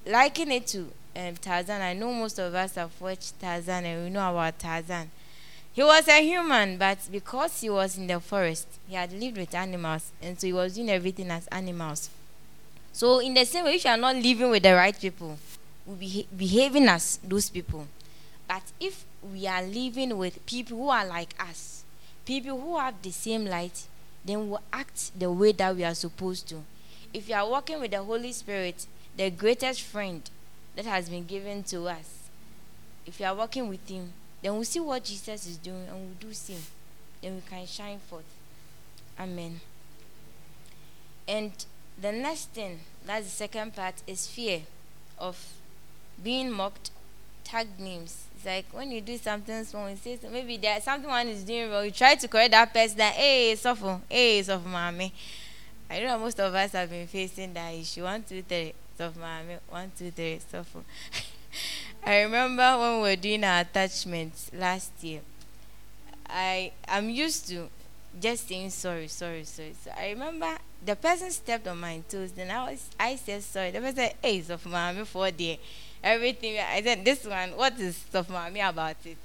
liken it to um, Tarzan. I know most of us have watched Tarzan and we know about Tarzan. He was a human, but because he was in the forest, he had lived with animals, and so he was doing everything as animals. So, in the same way, if you are not living with the right people, we'll be behaving as those people. But if we are living with people who are like us, people who have the same light, then we'll act the way that we are supposed to. If you are walking with the Holy Spirit, the greatest friend that has been given to us, if you are walking with Him, then we'll see what Jesus is doing and we'll do same. Then we can shine forth. Amen. And the next thing, that's the second part, is fear of being mocked, tagged names. It's like when you do something small, you say maybe there's something one is doing wrong, you try to correct that person that, hey, suffer, hey, suffer, mommy. I know most of us have been facing that issue. One, two, three, suffer, mommy. One, two, three, suffer. *laughs* I remember when we were doing our attachments last year. I I'm used to just saying sorry, sorry, sorry. So I remember the person stepped on my toes. Then I was I said sorry. The person said, "Hey, of mommy for there." Everything I said, this one, what is of mommy about it?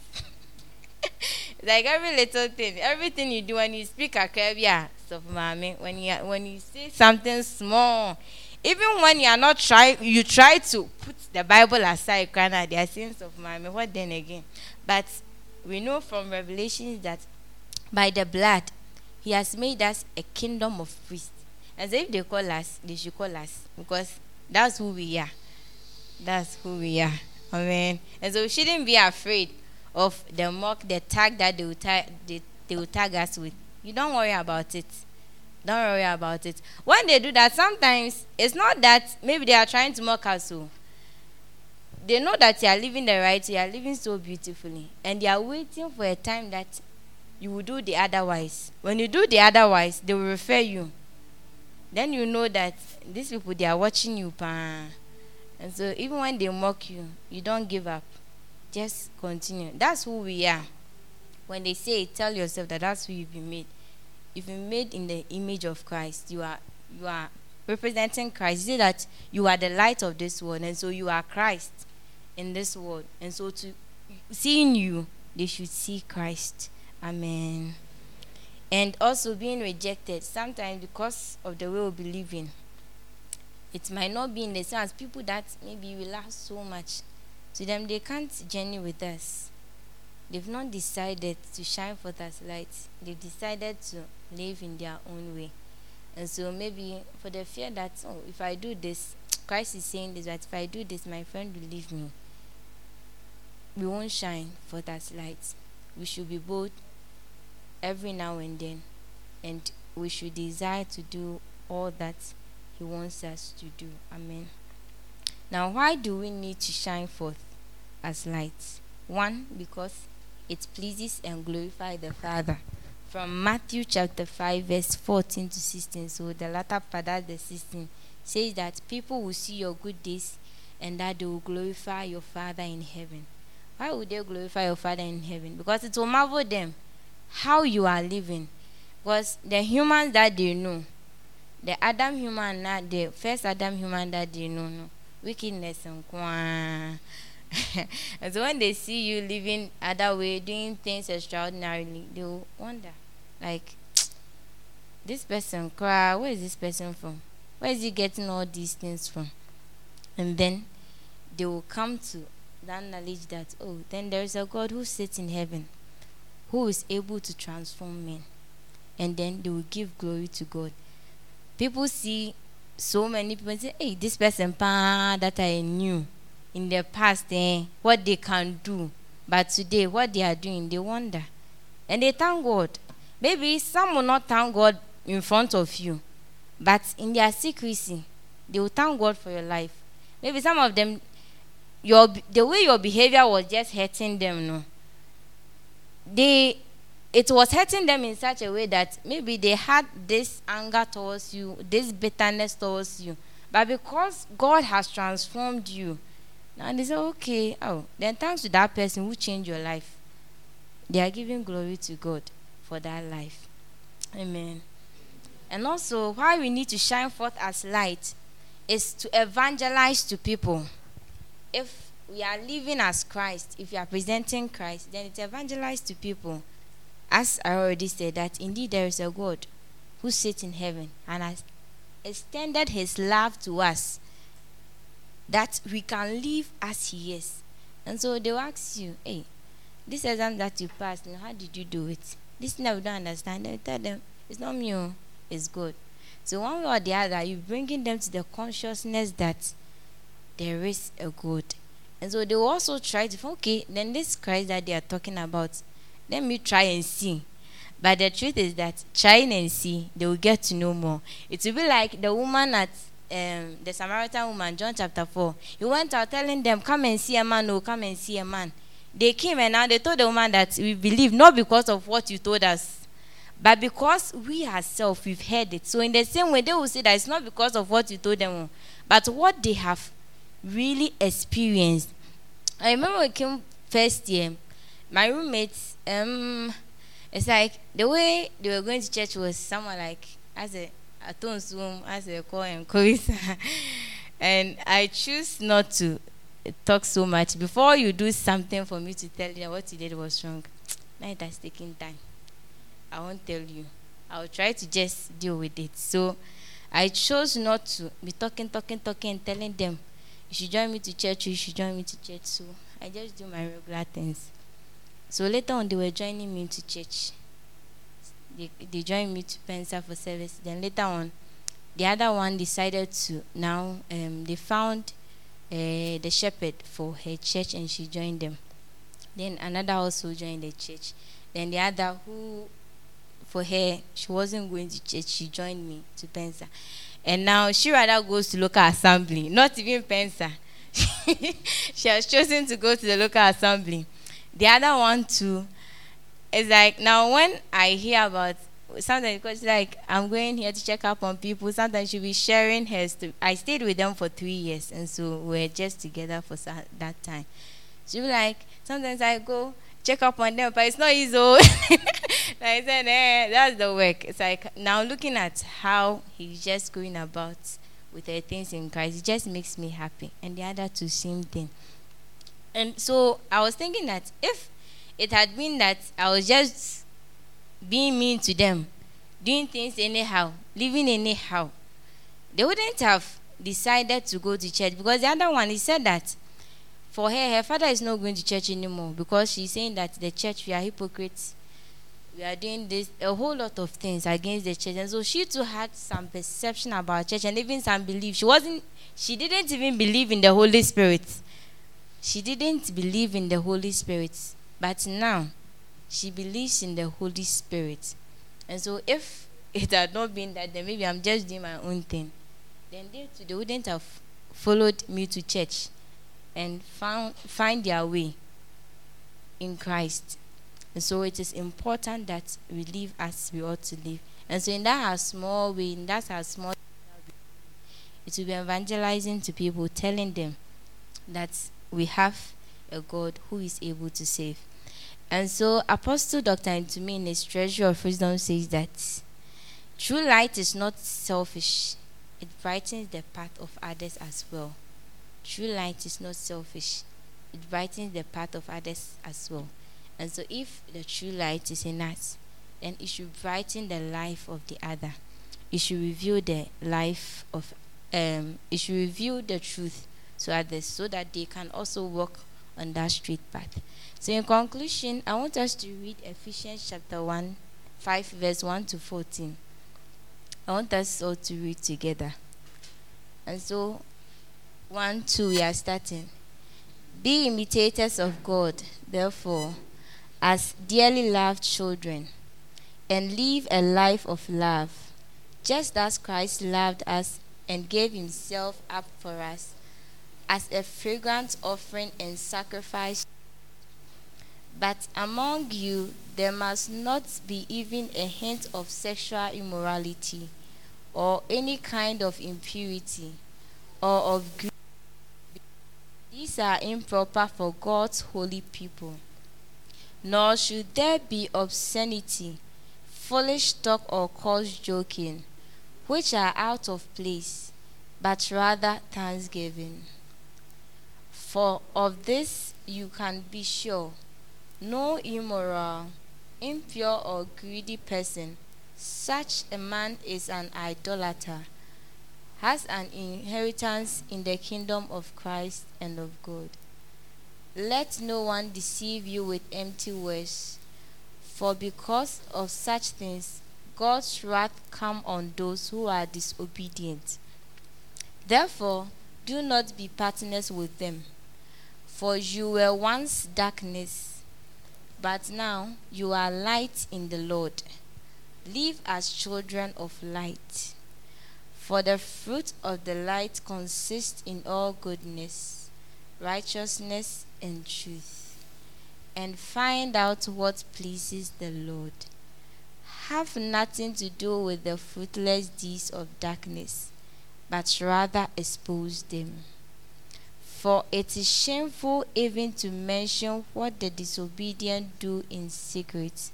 *laughs* like every little thing, everything you do when you speak a yeah, of mommy. When you when you say something small, even when you are not trying, you try to put the Bible aside. Kana, they are sins of mommy. What then again? But we know from Revelations that by the blood, He has made us a kingdom of priests. As if they call us, they should call us because that's who we are. That's who we are. Amen. And so we shouldn't be afraid of the mock, the tag that they will tag, they, they will tag us with. You don't worry about it. Don't worry about it. When they do that, sometimes it's not that maybe they are trying to mock us. So they know that you are living the right, way, you are living so beautifully, and they are waiting for a time that you will do the otherwise. When you do the otherwise, they will refer you. Then you know that these people they are watching you, pa. And so even when they mock you, you don't give up. Just continue. That's who we are. When they say, tell yourself that that's who you've been made. If you're made in the image of Christ. You are you are representing Christ. You say that you are the light of this world, and so you are Christ in this world. And so to seeing you, they should see Christ. Amen. And also being rejected sometimes because of the way we believe in. It might not be in the sense people that maybe laugh so much. To them, they can't journey with us. They've not decided to shine forth as light. They've decided to live in their own way. And so maybe for the fear that, oh, if I do this, *tsk* Christ is saying this, that if I do this, my friend will leave me. We won't shine forth as light. We should be bold every now and then. And we should desire to do all that He wants us to do. Amen. Now, why do we need to shine forth as lights? One, because it pleases and glorifies the Father. From Matthew chapter 5, verse 14 to 16. So, the latter part, that's the 16, says that people will see your good deeds and that they will glorify your Father in heaven. Why would they glorify your Father in heaven? Because it will marvel them how you are living. Because the humans that they know, the Adam human, not the first Adam human that they know, no, wickedness and kwa. and so when they see you living other way, doing things extraordinarily, they will wonder, like, *tsk* this person, cry, where is this person from? Where is he getting all these things from? And then they will come to that knowledge that, oh, then there is a God who sits in heaven, who is able to transform men. And then they will give glory to God. People see so many people say, hey, this person that I knew in the past, eh, what they can do. But today, what they are doing, they wonder. And they thank God. Maybe some will not thank God in front of you, but in their secrecy, they will thank God for your life. Maybe some of them, your the way your behavior was just hurting them. No, they it was hurting them in such a way that maybe they had this anger towards you, this bitterness towards you, but because God has transformed you, now they say, okay, oh, then thanks to that person who changed your life, they are giving glory to God for that life. Amen. And also, why we need to shine forth as light is to evangelize to people. If we are living as Christ, if you are presenting Christ, then it's evangelize to people. As I already said, that indeed there is a God who sits in heaven and has extended his love to us that we can live as he is. And so they will ask you, hey, this exam that you passed, now how did you do it? This thing that we don't understand, will tell them, it's not me, oh, it's good. So one way or the other, you're bringing them to the consciousness that there is a God. And so they will also try to, okay, then this Christ that they are talking about, let me try and see. But the truth is that trying and see, they will get to know more. It will be like the woman at um, the Samaritan woman, John chapter 4. He went out telling them, Come and see a man, oh, come and see a man. They came and now they told the woman that we believe not because of what you told us, but because we ourselves we've heard it. So in the same way, they will say that it's not because of what you told them, oh, but what they have really experienced. I remember we came first year, my roommates, um, it's like the way they were going to church was someone like as a Atonsuum, as they call him, Korisa. and I choose not to talk so much. Before you do something for me to tell you what you did was wrong, *tsk* now it has taken time. I won't tell you. I'll try to just deal with it. So I chose not to be talking, talking, talking, and telling them, you should join me to church, you should join me to church. So I just do my regular things. So later on, they were joining me to church. They, they joined me to Pensa for service. Then later on, the other one decided to now, um, they found uh, the shepherd for her church and she joined them. Then another also joined the church. Then the other who, for her, she wasn't going to church, she joined me to Pensa. And now she rather goes to local assembly, not even Pensa. *laughs* she has chosen to go to the local assembly. The other one too is like now when I hear about sometimes because like I'm going here to check up on people. Sometimes she'll be sharing her story. I stayed with them for three years, and so we're just together for sa- that time. She'll be like, sometimes I go check up on them, but it's not easy. *laughs* like I said, eh, that's the work. It's like now looking at how he's just going about with the things in Christ, it just makes me happy. And the other two, same thing. And so I was thinking that if it had been that I was just being mean to them, doing things anyhow, living anyhow, they wouldn't have decided to go to church. Because the other one he said that for her her father is not going to church anymore because she's saying that the church we are hypocrites. We are doing this a whole lot of things against the church. And so she too had some perception about church and even some belief. She wasn't she didn't even believe in the holy spirit she didn't believe in the holy spirit but now she believes in the holy spirit. And so if it had not been that then maybe i'm just doing my own thing. Then they too they wouldn't have followed me to church and found find their way in christ. And so it is important that we live as we ought to live. And so in that our small way, in that our small it will be evangelizing to people, telling them that we have a God who is able to save. And so Apostle Dr. Ntumy in his Treasure of Wisdom says that true light is not selfish. It brightens the path of others as well. True light is not selfish. It brightens the path of others as well. And so, if the true light is in us, then it should brighten the life of the other. It should reveal the life of, um, it should reveal the truth to others so that they can also walk on that straight path. So, in conclusion, I want us to read Ephesians chapter 1, 5, verse 1 to 14. I want us all to read together. And so, 1, 2, we are starting. Be imitators of God, therefore as dearly loved children and live a life of love, just as Christ loved us and gave himself up for us as a fragrant offering and sacrifice. But among you there must not be even a hint of sexual immorality or any kind of impurity or of greed. These are improper for God's holy people nor should there be obscenity, foolish talk, or coarse joking, which are out of place, but rather thanksgiving. For of this you can be sure no immoral, impure, or greedy person, such a man is an idolater, has an inheritance in the kingdom of Christ and of God. Let no one deceive you with empty words, for because of such things God's wrath come on those who are disobedient. Therefore, do not be partners with them, for you were once darkness, But now you are light in the Lord. Live as children of light. For the fruit of the light consists in all goodness, righteousness, and truth. And find out what pleases the Lord. Have nothing to do with the fruitless deeds of darkness, but rather expose them. For it is shameful even to mention what the disobedient do in secret.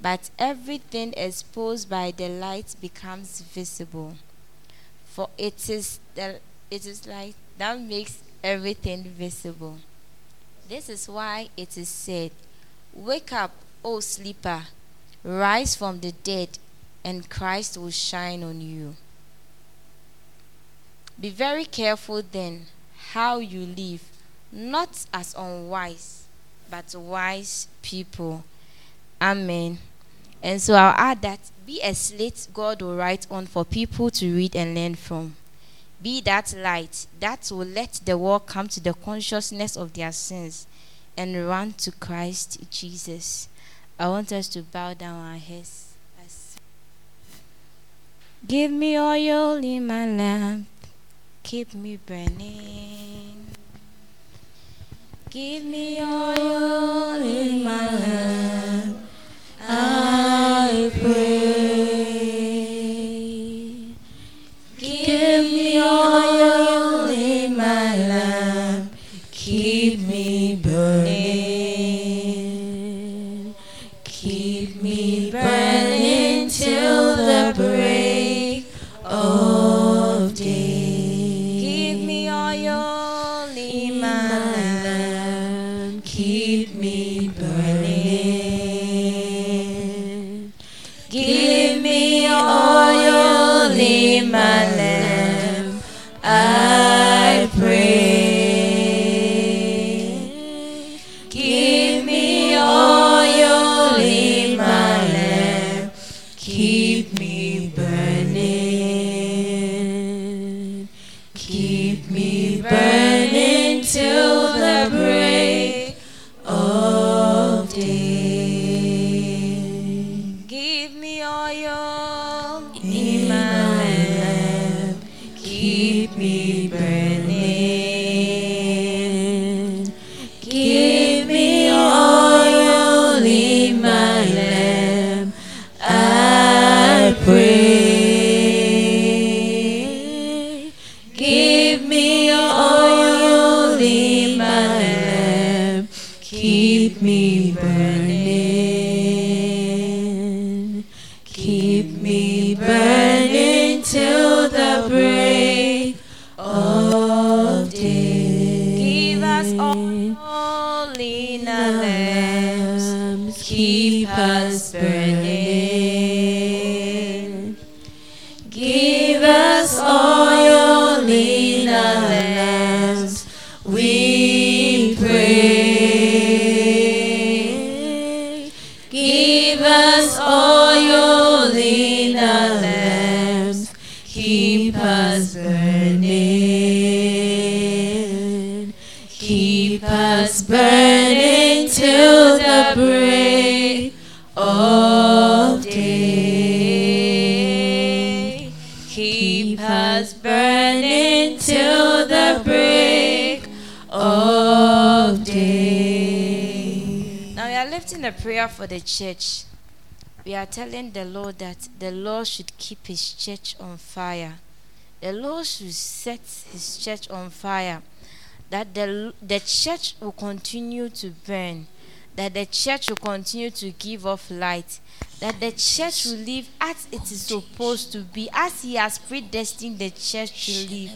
But everything exposed by the light becomes visible. For it is the it is light that makes everything visible. This is why it is said, Wake up, O sleeper, rise from the dead, and Christ will shine on you. Be very careful then how you live, not as unwise, but wise people. Amen. And so I'll add that be a slate God will write on for people to read and learn from. Be that light that will let the world come to the consciousness of their sins and run to Christ Jesus. I want us to bow down our heads. Give me oil in my lamp, keep me burning. Give me oil in my lamp, I we a prayer for the church. We are telling the Lord that the Lord should keep his church on fire. The Lord should set his church on fire. That the, the church will continue to burn. That the church will continue to give off light. That the church will live as it is supposed to be, as He has predestined the church to live.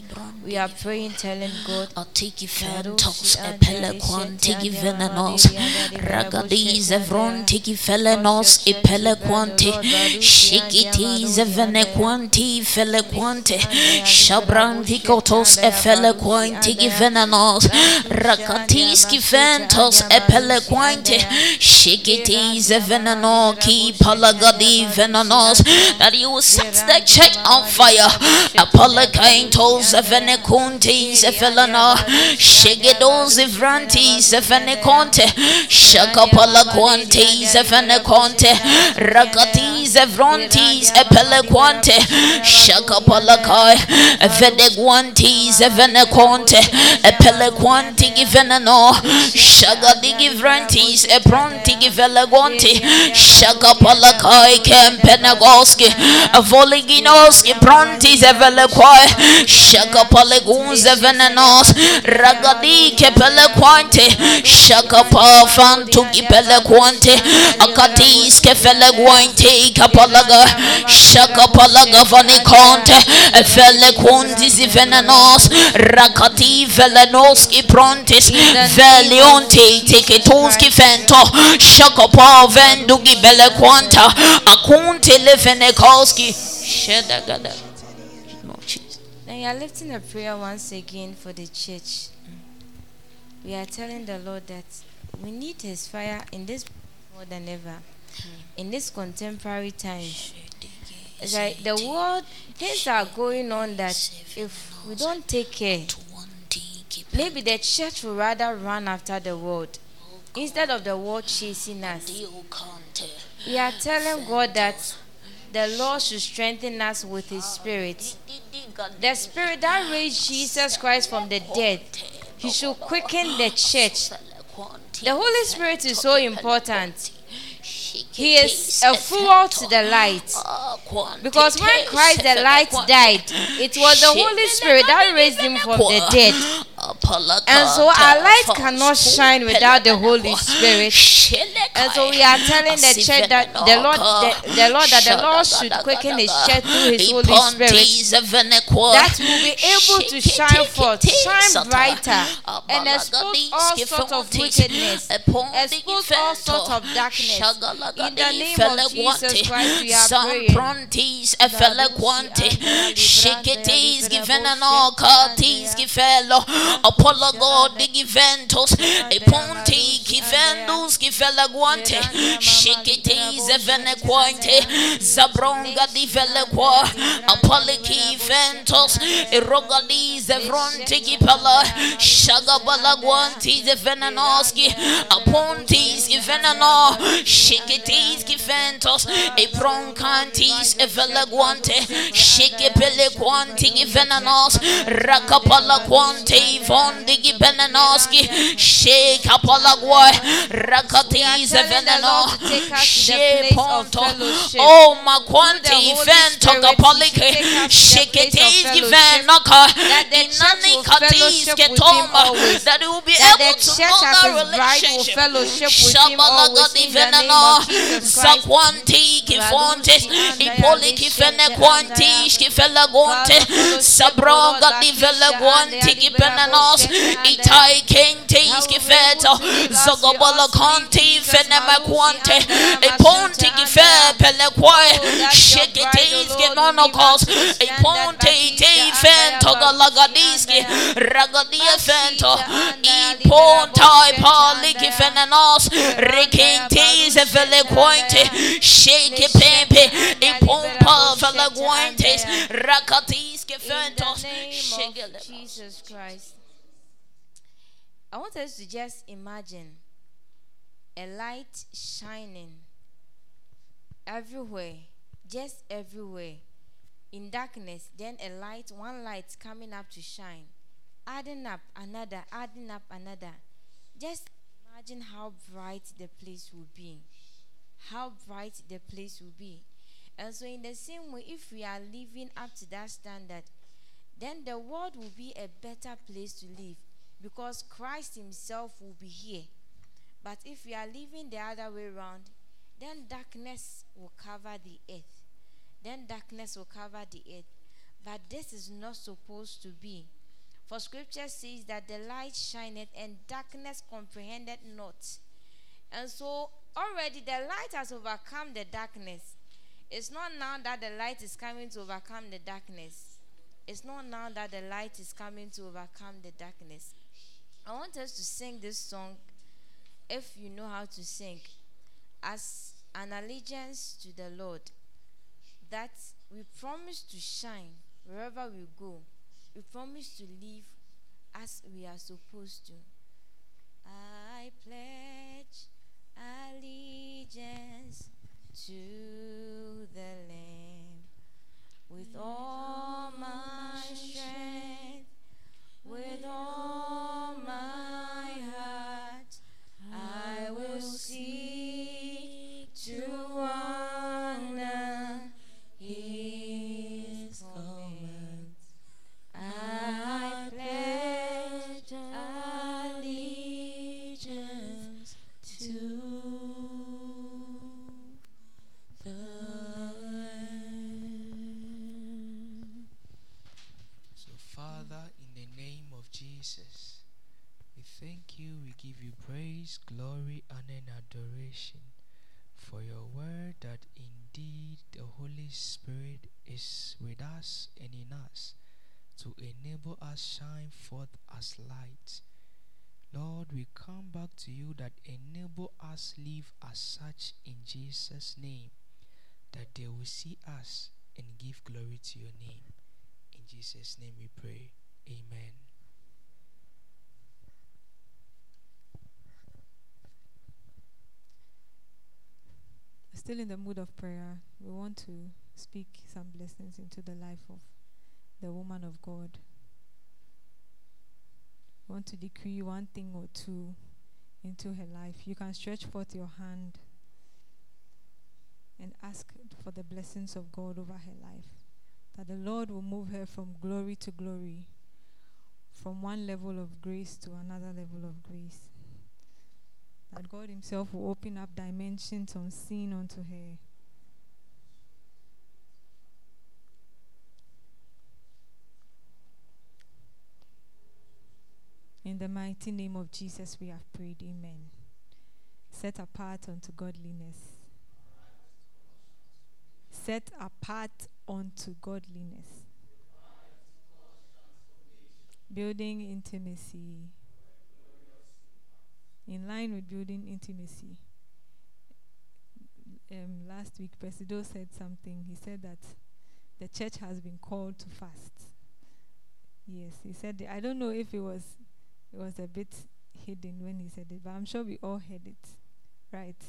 We are praying, telling God. Antikifantos epelequanti venenos ragadis evronti felenos epelequanti shikitis venequanti felequante shabranti kotos efelequanti venenos rakatis kifentos epelequante shikitis veneno ki Apologadi venenos, that you set the church on fire. Apolagaintos, Venecontes, Velana, Shegedos, Evrantes, Veneconte, Shakapalaquantes, Veneconte, Ragatis, Evrontes, Epelequante, Shakapalakai, Vedeguantes, Veneconte, Epelequanti, Veneno, Shagadigi Vrantes, Epronti, Veleguanti, Shakapalakai, Kempenagoski, Voliginoski, Prontis, Evelequai, Shakapaleguns, Venenos, Ragadi, Kepelequante, Shakapa, Fantuki Pelequante, Akatis, Kefeleguante, Kapalaga, Shakapalaga, Vaniconte, Felequantis, Venenos, Rakati, Velenoski, Prontis, Velionte, Tiketoski, Fento, Shakapa, Vendugi, Belequanta, Akunte, Lefenekoski, Shedagada. No, Jesus. Now you are lifting a prayer once again for the church. We are telling the Lord that we need His fire in this more than ever. In this contemporary time, it's like the world things are going on that if we don't take care, maybe the church will rather run after the world instead of the world chasing us. We are telling God that the Lord should strengthen us with His Spirit. The Spirit that raised Jesus Christ from the dead, He should quicken the church. The Holy Spirit is so important. He is a fuel to the light. Because when Christ the light died, it was the Holy Spirit that raised him from the dead. And so our light cannot shine without the Holy Spirit. And so we are telling the church that the Lord, the, the Lord, that the Lord should quicken His church through His Holy Spirit, that will be able to shine forth, shine brighter, and expose all sorts of wickedness, expose all sorts of darkness. In the name of Jesus Christ, we are praying. Prontis, Efelequante, Shikitis, given an Alcatis, Gifelo, Apologo, Digiventos, Eponti, Gifendus, Gifelaguante, Shikitis, Evenequante, Zabronga, Divelequa, Apoliki, Ventos, Erogalis, Evronti, Gipala, Shagabalaguanti, the Venanoski, Apontis, Givenano, Shikitis, Gifentos, Ebroncantis, Evelaguante, Shikipelequanti, Givenanos, Rakapala Quante, Vondi Gibenanoski, Shakapalagua, Rakatis, Venano, Sheponto, Oh, Maquanti, Vento, Capolique, Shikitis, Givenaka, Inanikatis, Ketomba, that it will be able to know as that his bride will relationship. fellowship with him always in the name Shabalagadivenano, of Jesus Christ. Zakwanti, Kifontes, Ipoli Kifene Quanti, Kifelagonte, Sabronga Divelaguanti, Kipenanos, Itai Kentes, Kifeta, Zagabala Conti, Fenemaquante, Eponti Kife, Pelequai, Shikitis, Genonocos, Eponte, Te Fento, Galagadiski, Ragadia Fento, Ipontai, Pali Kifenanos, Rikintes, Velequante, Shake Pepe, Rakatis, In the name of Jesus Christ. I want us to just imagine a light shining everywhere, just everywhere. In darkness, then a light, one light coming up to shine, adding up another, adding up another. Just imagine how bright the place will be. How bright the place will be. And so, in the same way, if we are living up to that standard, then the world will be a better place to live because Christ Himself will be here. But if we are living the other way around, then darkness will cover the earth. Then darkness will cover the earth. But this is not supposed to be. For scripture says that the light shineth and darkness comprehended not. And so already the light has overcome the darkness. It's not now that the light is coming to overcome the darkness. It's not now that the light is coming to overcome the darkness. I want us to sing this song if you know how to sing. As an allegiance to the Lord, that we promise to shine wherever we go. We promise to live as we are supposed to. I pledge allegiance to the Lamb with all my strength, with all my heart. I will seek to honor and adoration for your word that indeed the Holy Spirit is with us and in us to enable us shine forth as light. Lord, we come back to you that enable us live as such in Jesus' name, that they will see us and give glory to your name. In Jesus' name we pray. Amen. Still in the mood of prayer, we want to speak some blessings into the life of the woman of God. We want to decree one thing or two into her life. You can stretch forth your hand and ask for the blessings of God over her life. That the Lord will move her from glory to glory, from one level of grace to another level of grace. That God Himself will open up dimensions unseen unto her. In the mighty name of Jesus, we have prayed. Amen. Set apart unto godliness. Set apart unto godliness. Building intimacy. In line with building intimacy. Um, last week, Presido said something. He said that the church has been called to fast. Yes, he said. I don't know if it was it was a bit hidden when he said it, but I'm sure we all heard it, right?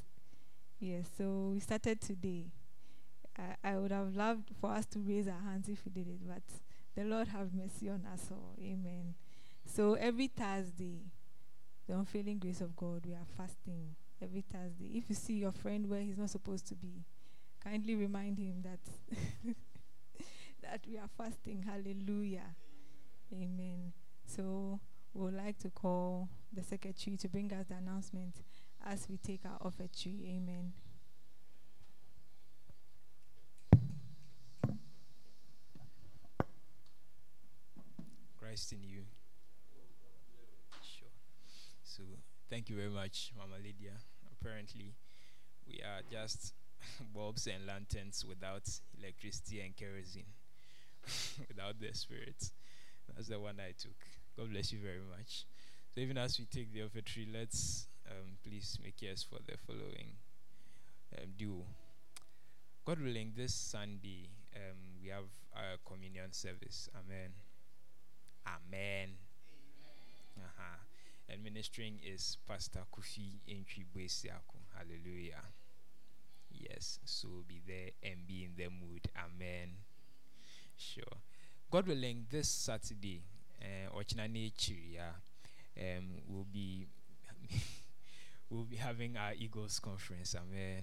Yes. So we started today. I, I would have loved for us to raise our hands if we did it, but the Lord have mercy on us all. Amen. So every Thursday, the unfailing grace of God, we are fasting every Thursday. If you see your friend where he's not supposed to be, kindly remind him that *laughs* that we are fasting. Hallelujah. Amen. So we would like to call the secretary to bring us the announcement as we take our offertory. Amen. Christ in you. Sure. So, thank you very much, Mama Lydia. Apparently, we are just *laughs* bulbs and lanterns without electricity and kerosene, *laughs* without the spirit. That's the one I took. God bless you very much. So, even as we take the offertory, let's um, please make yes for the following um, duo. God willing, this Sunday um, we have our communion service. Amen. Amen. Uh-huh. Administering is Pastor Kofi Entry Besiaku. Hallelujah. Yes, so be there and be in the mood. Amen. Sure. God willing, this Saturday, uh, um, we'll be *laughs* we'll be having our Eagles conference. Amen.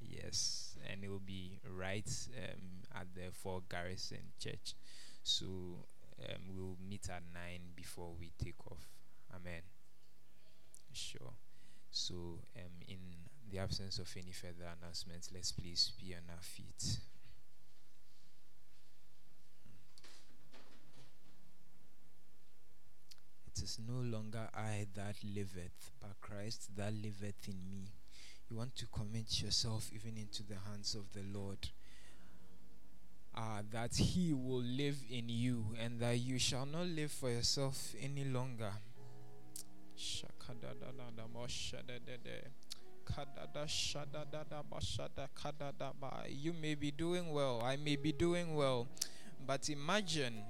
Yes, and it will be right um, at the Fort Garrison Church. So um, we'll meet at 9 before we take off. Amen. Sure. So, um, in the absence of any further announcements, let's please be on our feet. It is no longer I that liveth, but Christ that liveth in me. You want to commit yourself even into the hands of the Lord uh, that He will live in you and that you shall not live for yourself any longer. You may be doing well, I may be doing well, but imagine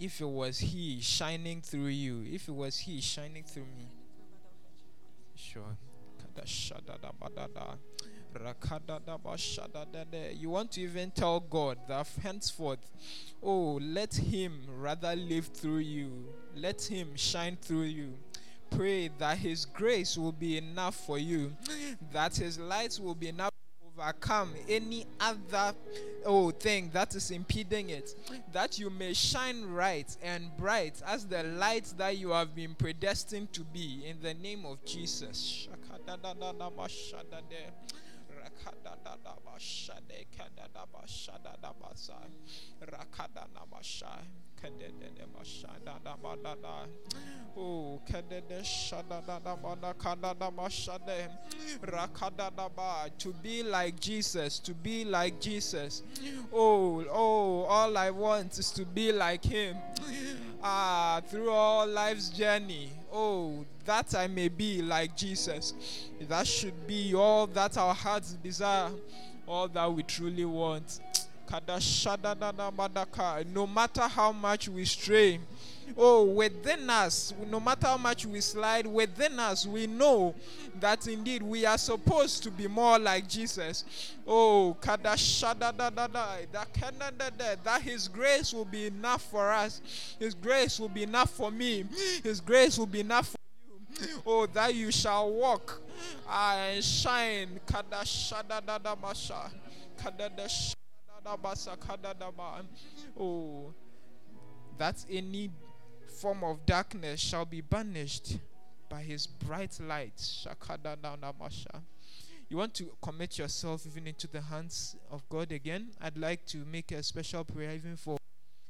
if it was He shining through you, if it was He shining through me. Sure. You want to even tell God that henceforth, oh, let Him rather live through you, let Him shine through you. Pray that His grace will be enough for you, that His light will be enough to overcome any other oh thing that is impeding it that you may shine right and bright as the light that you have been predestined to be in the name of Jesus Oh, to be like Jesus, to be like Jesus. Oh, oh, all I want is to be like Him. Ah, through all life's journey. Oh, that I may be like Jesus. That should be all that our hearts desire, all that we truly want. No matter how much we stray, oh, within us, no matter how much we slide, within us, we know that indeed we are supposed to be more like Jesus. Oh, that His grace will be enough for us. His grace will be enough for me. His grace will be enough for you. Oh, that you shall walk and shine. Oh, that any form of darkness shall be banished by his bright light. You want to commit yourself even into the hands of God again? I'd like to make a special prayer even for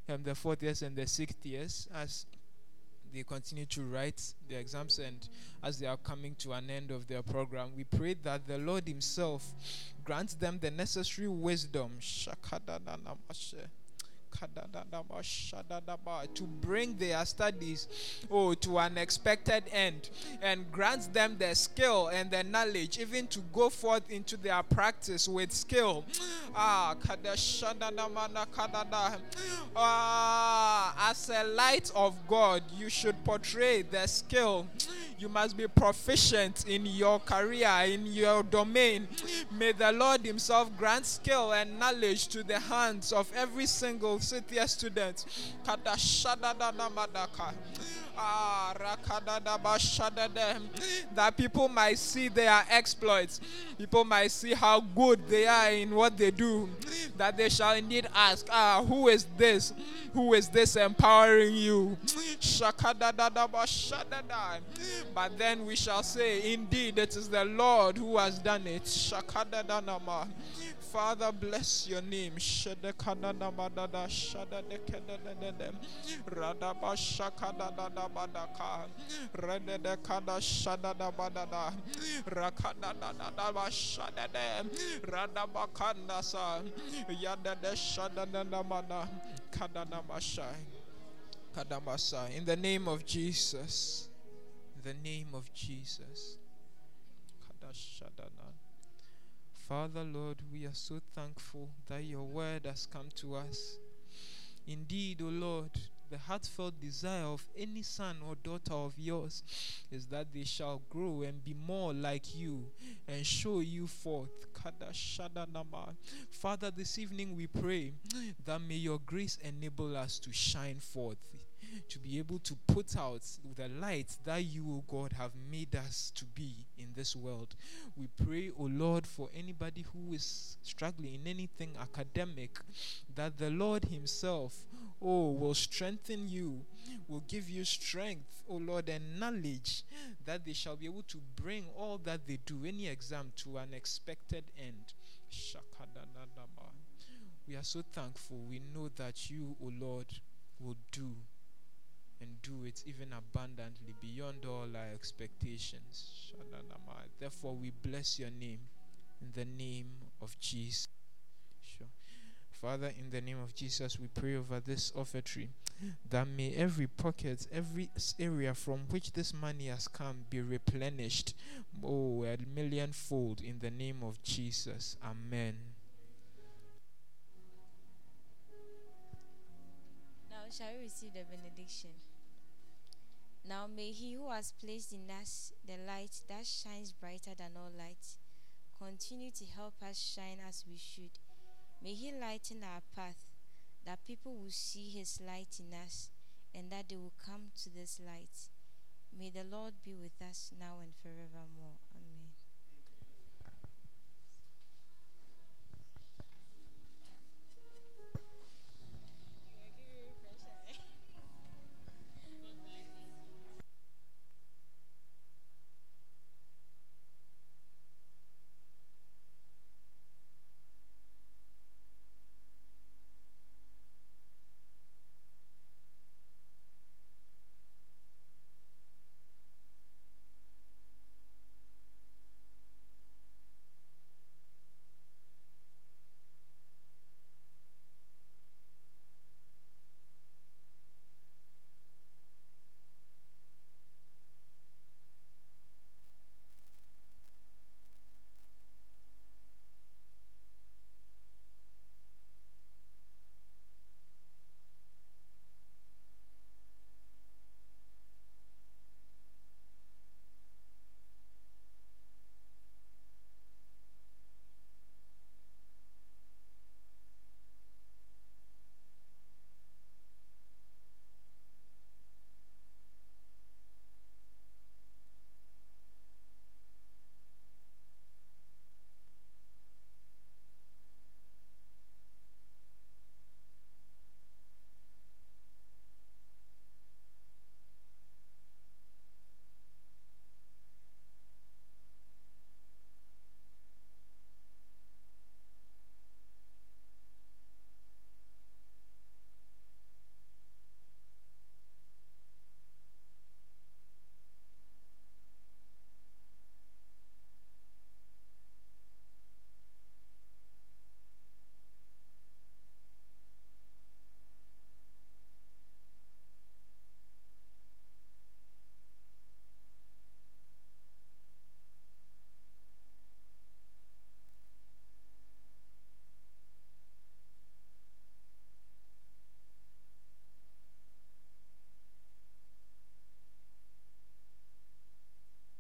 um, the fourth years and the sixth years as they continue to write their exams and as they are coming to an end of their program. We pray that the Lord Himself grants them the necessary wisdom to bring their studies oh to an expected end and grants them the skill and the knowledge even to go forth into their practice with skill. Ah, ah as a light of god you should portray the skill. You must be proficient in your career in your domain. May the lord himself grant skill and knowledge to the hands of every single city student. Ah, that people might see their exploits. People might see how good they are in what they do. That they shall indeed ask, Ah, who is this? Who is this empowering you? But then we shall say, Indeed, it is the Lord who has done it. Father, bless your name. In the name of Jesus. In the name of Jesus Father, Lord, we are so thankful that your word has come to us. Indeed, O Lord, the heartfelt desire of any son or daughter of yours is that they shall grow and be more like you and show you forth. Father, this evening we pray that may your grace enable us to shine forth to be able to put out the light that you, O God, have made us to be in this world. We pray, O Lord, for anybody who is struggling in anything academic, that the Lord Himself, oh, will strengthen you, will give you strength, O Lord, and knowledge that they shall be able to bring all that they do, any exam, to an expected end. We are so thankful. We know that you, O Lord, will do and do it even abundantly beyond all our expectations. Therefore, we bless your name in the name of Jesus. Sure. Father, in the name of Jesus, we pray over this offertory that may every pocket, every area from which this money has come be replenished, oh, a millionfold in the name of Jesus. Amen. Shall we receive the benediction? Now may he who has placed in us the light that shines brighter than all light continue to help us shine as we should. May he lighten our path that people will see his light in us and that they will come to this light. May the Lord be with us now and forevermore.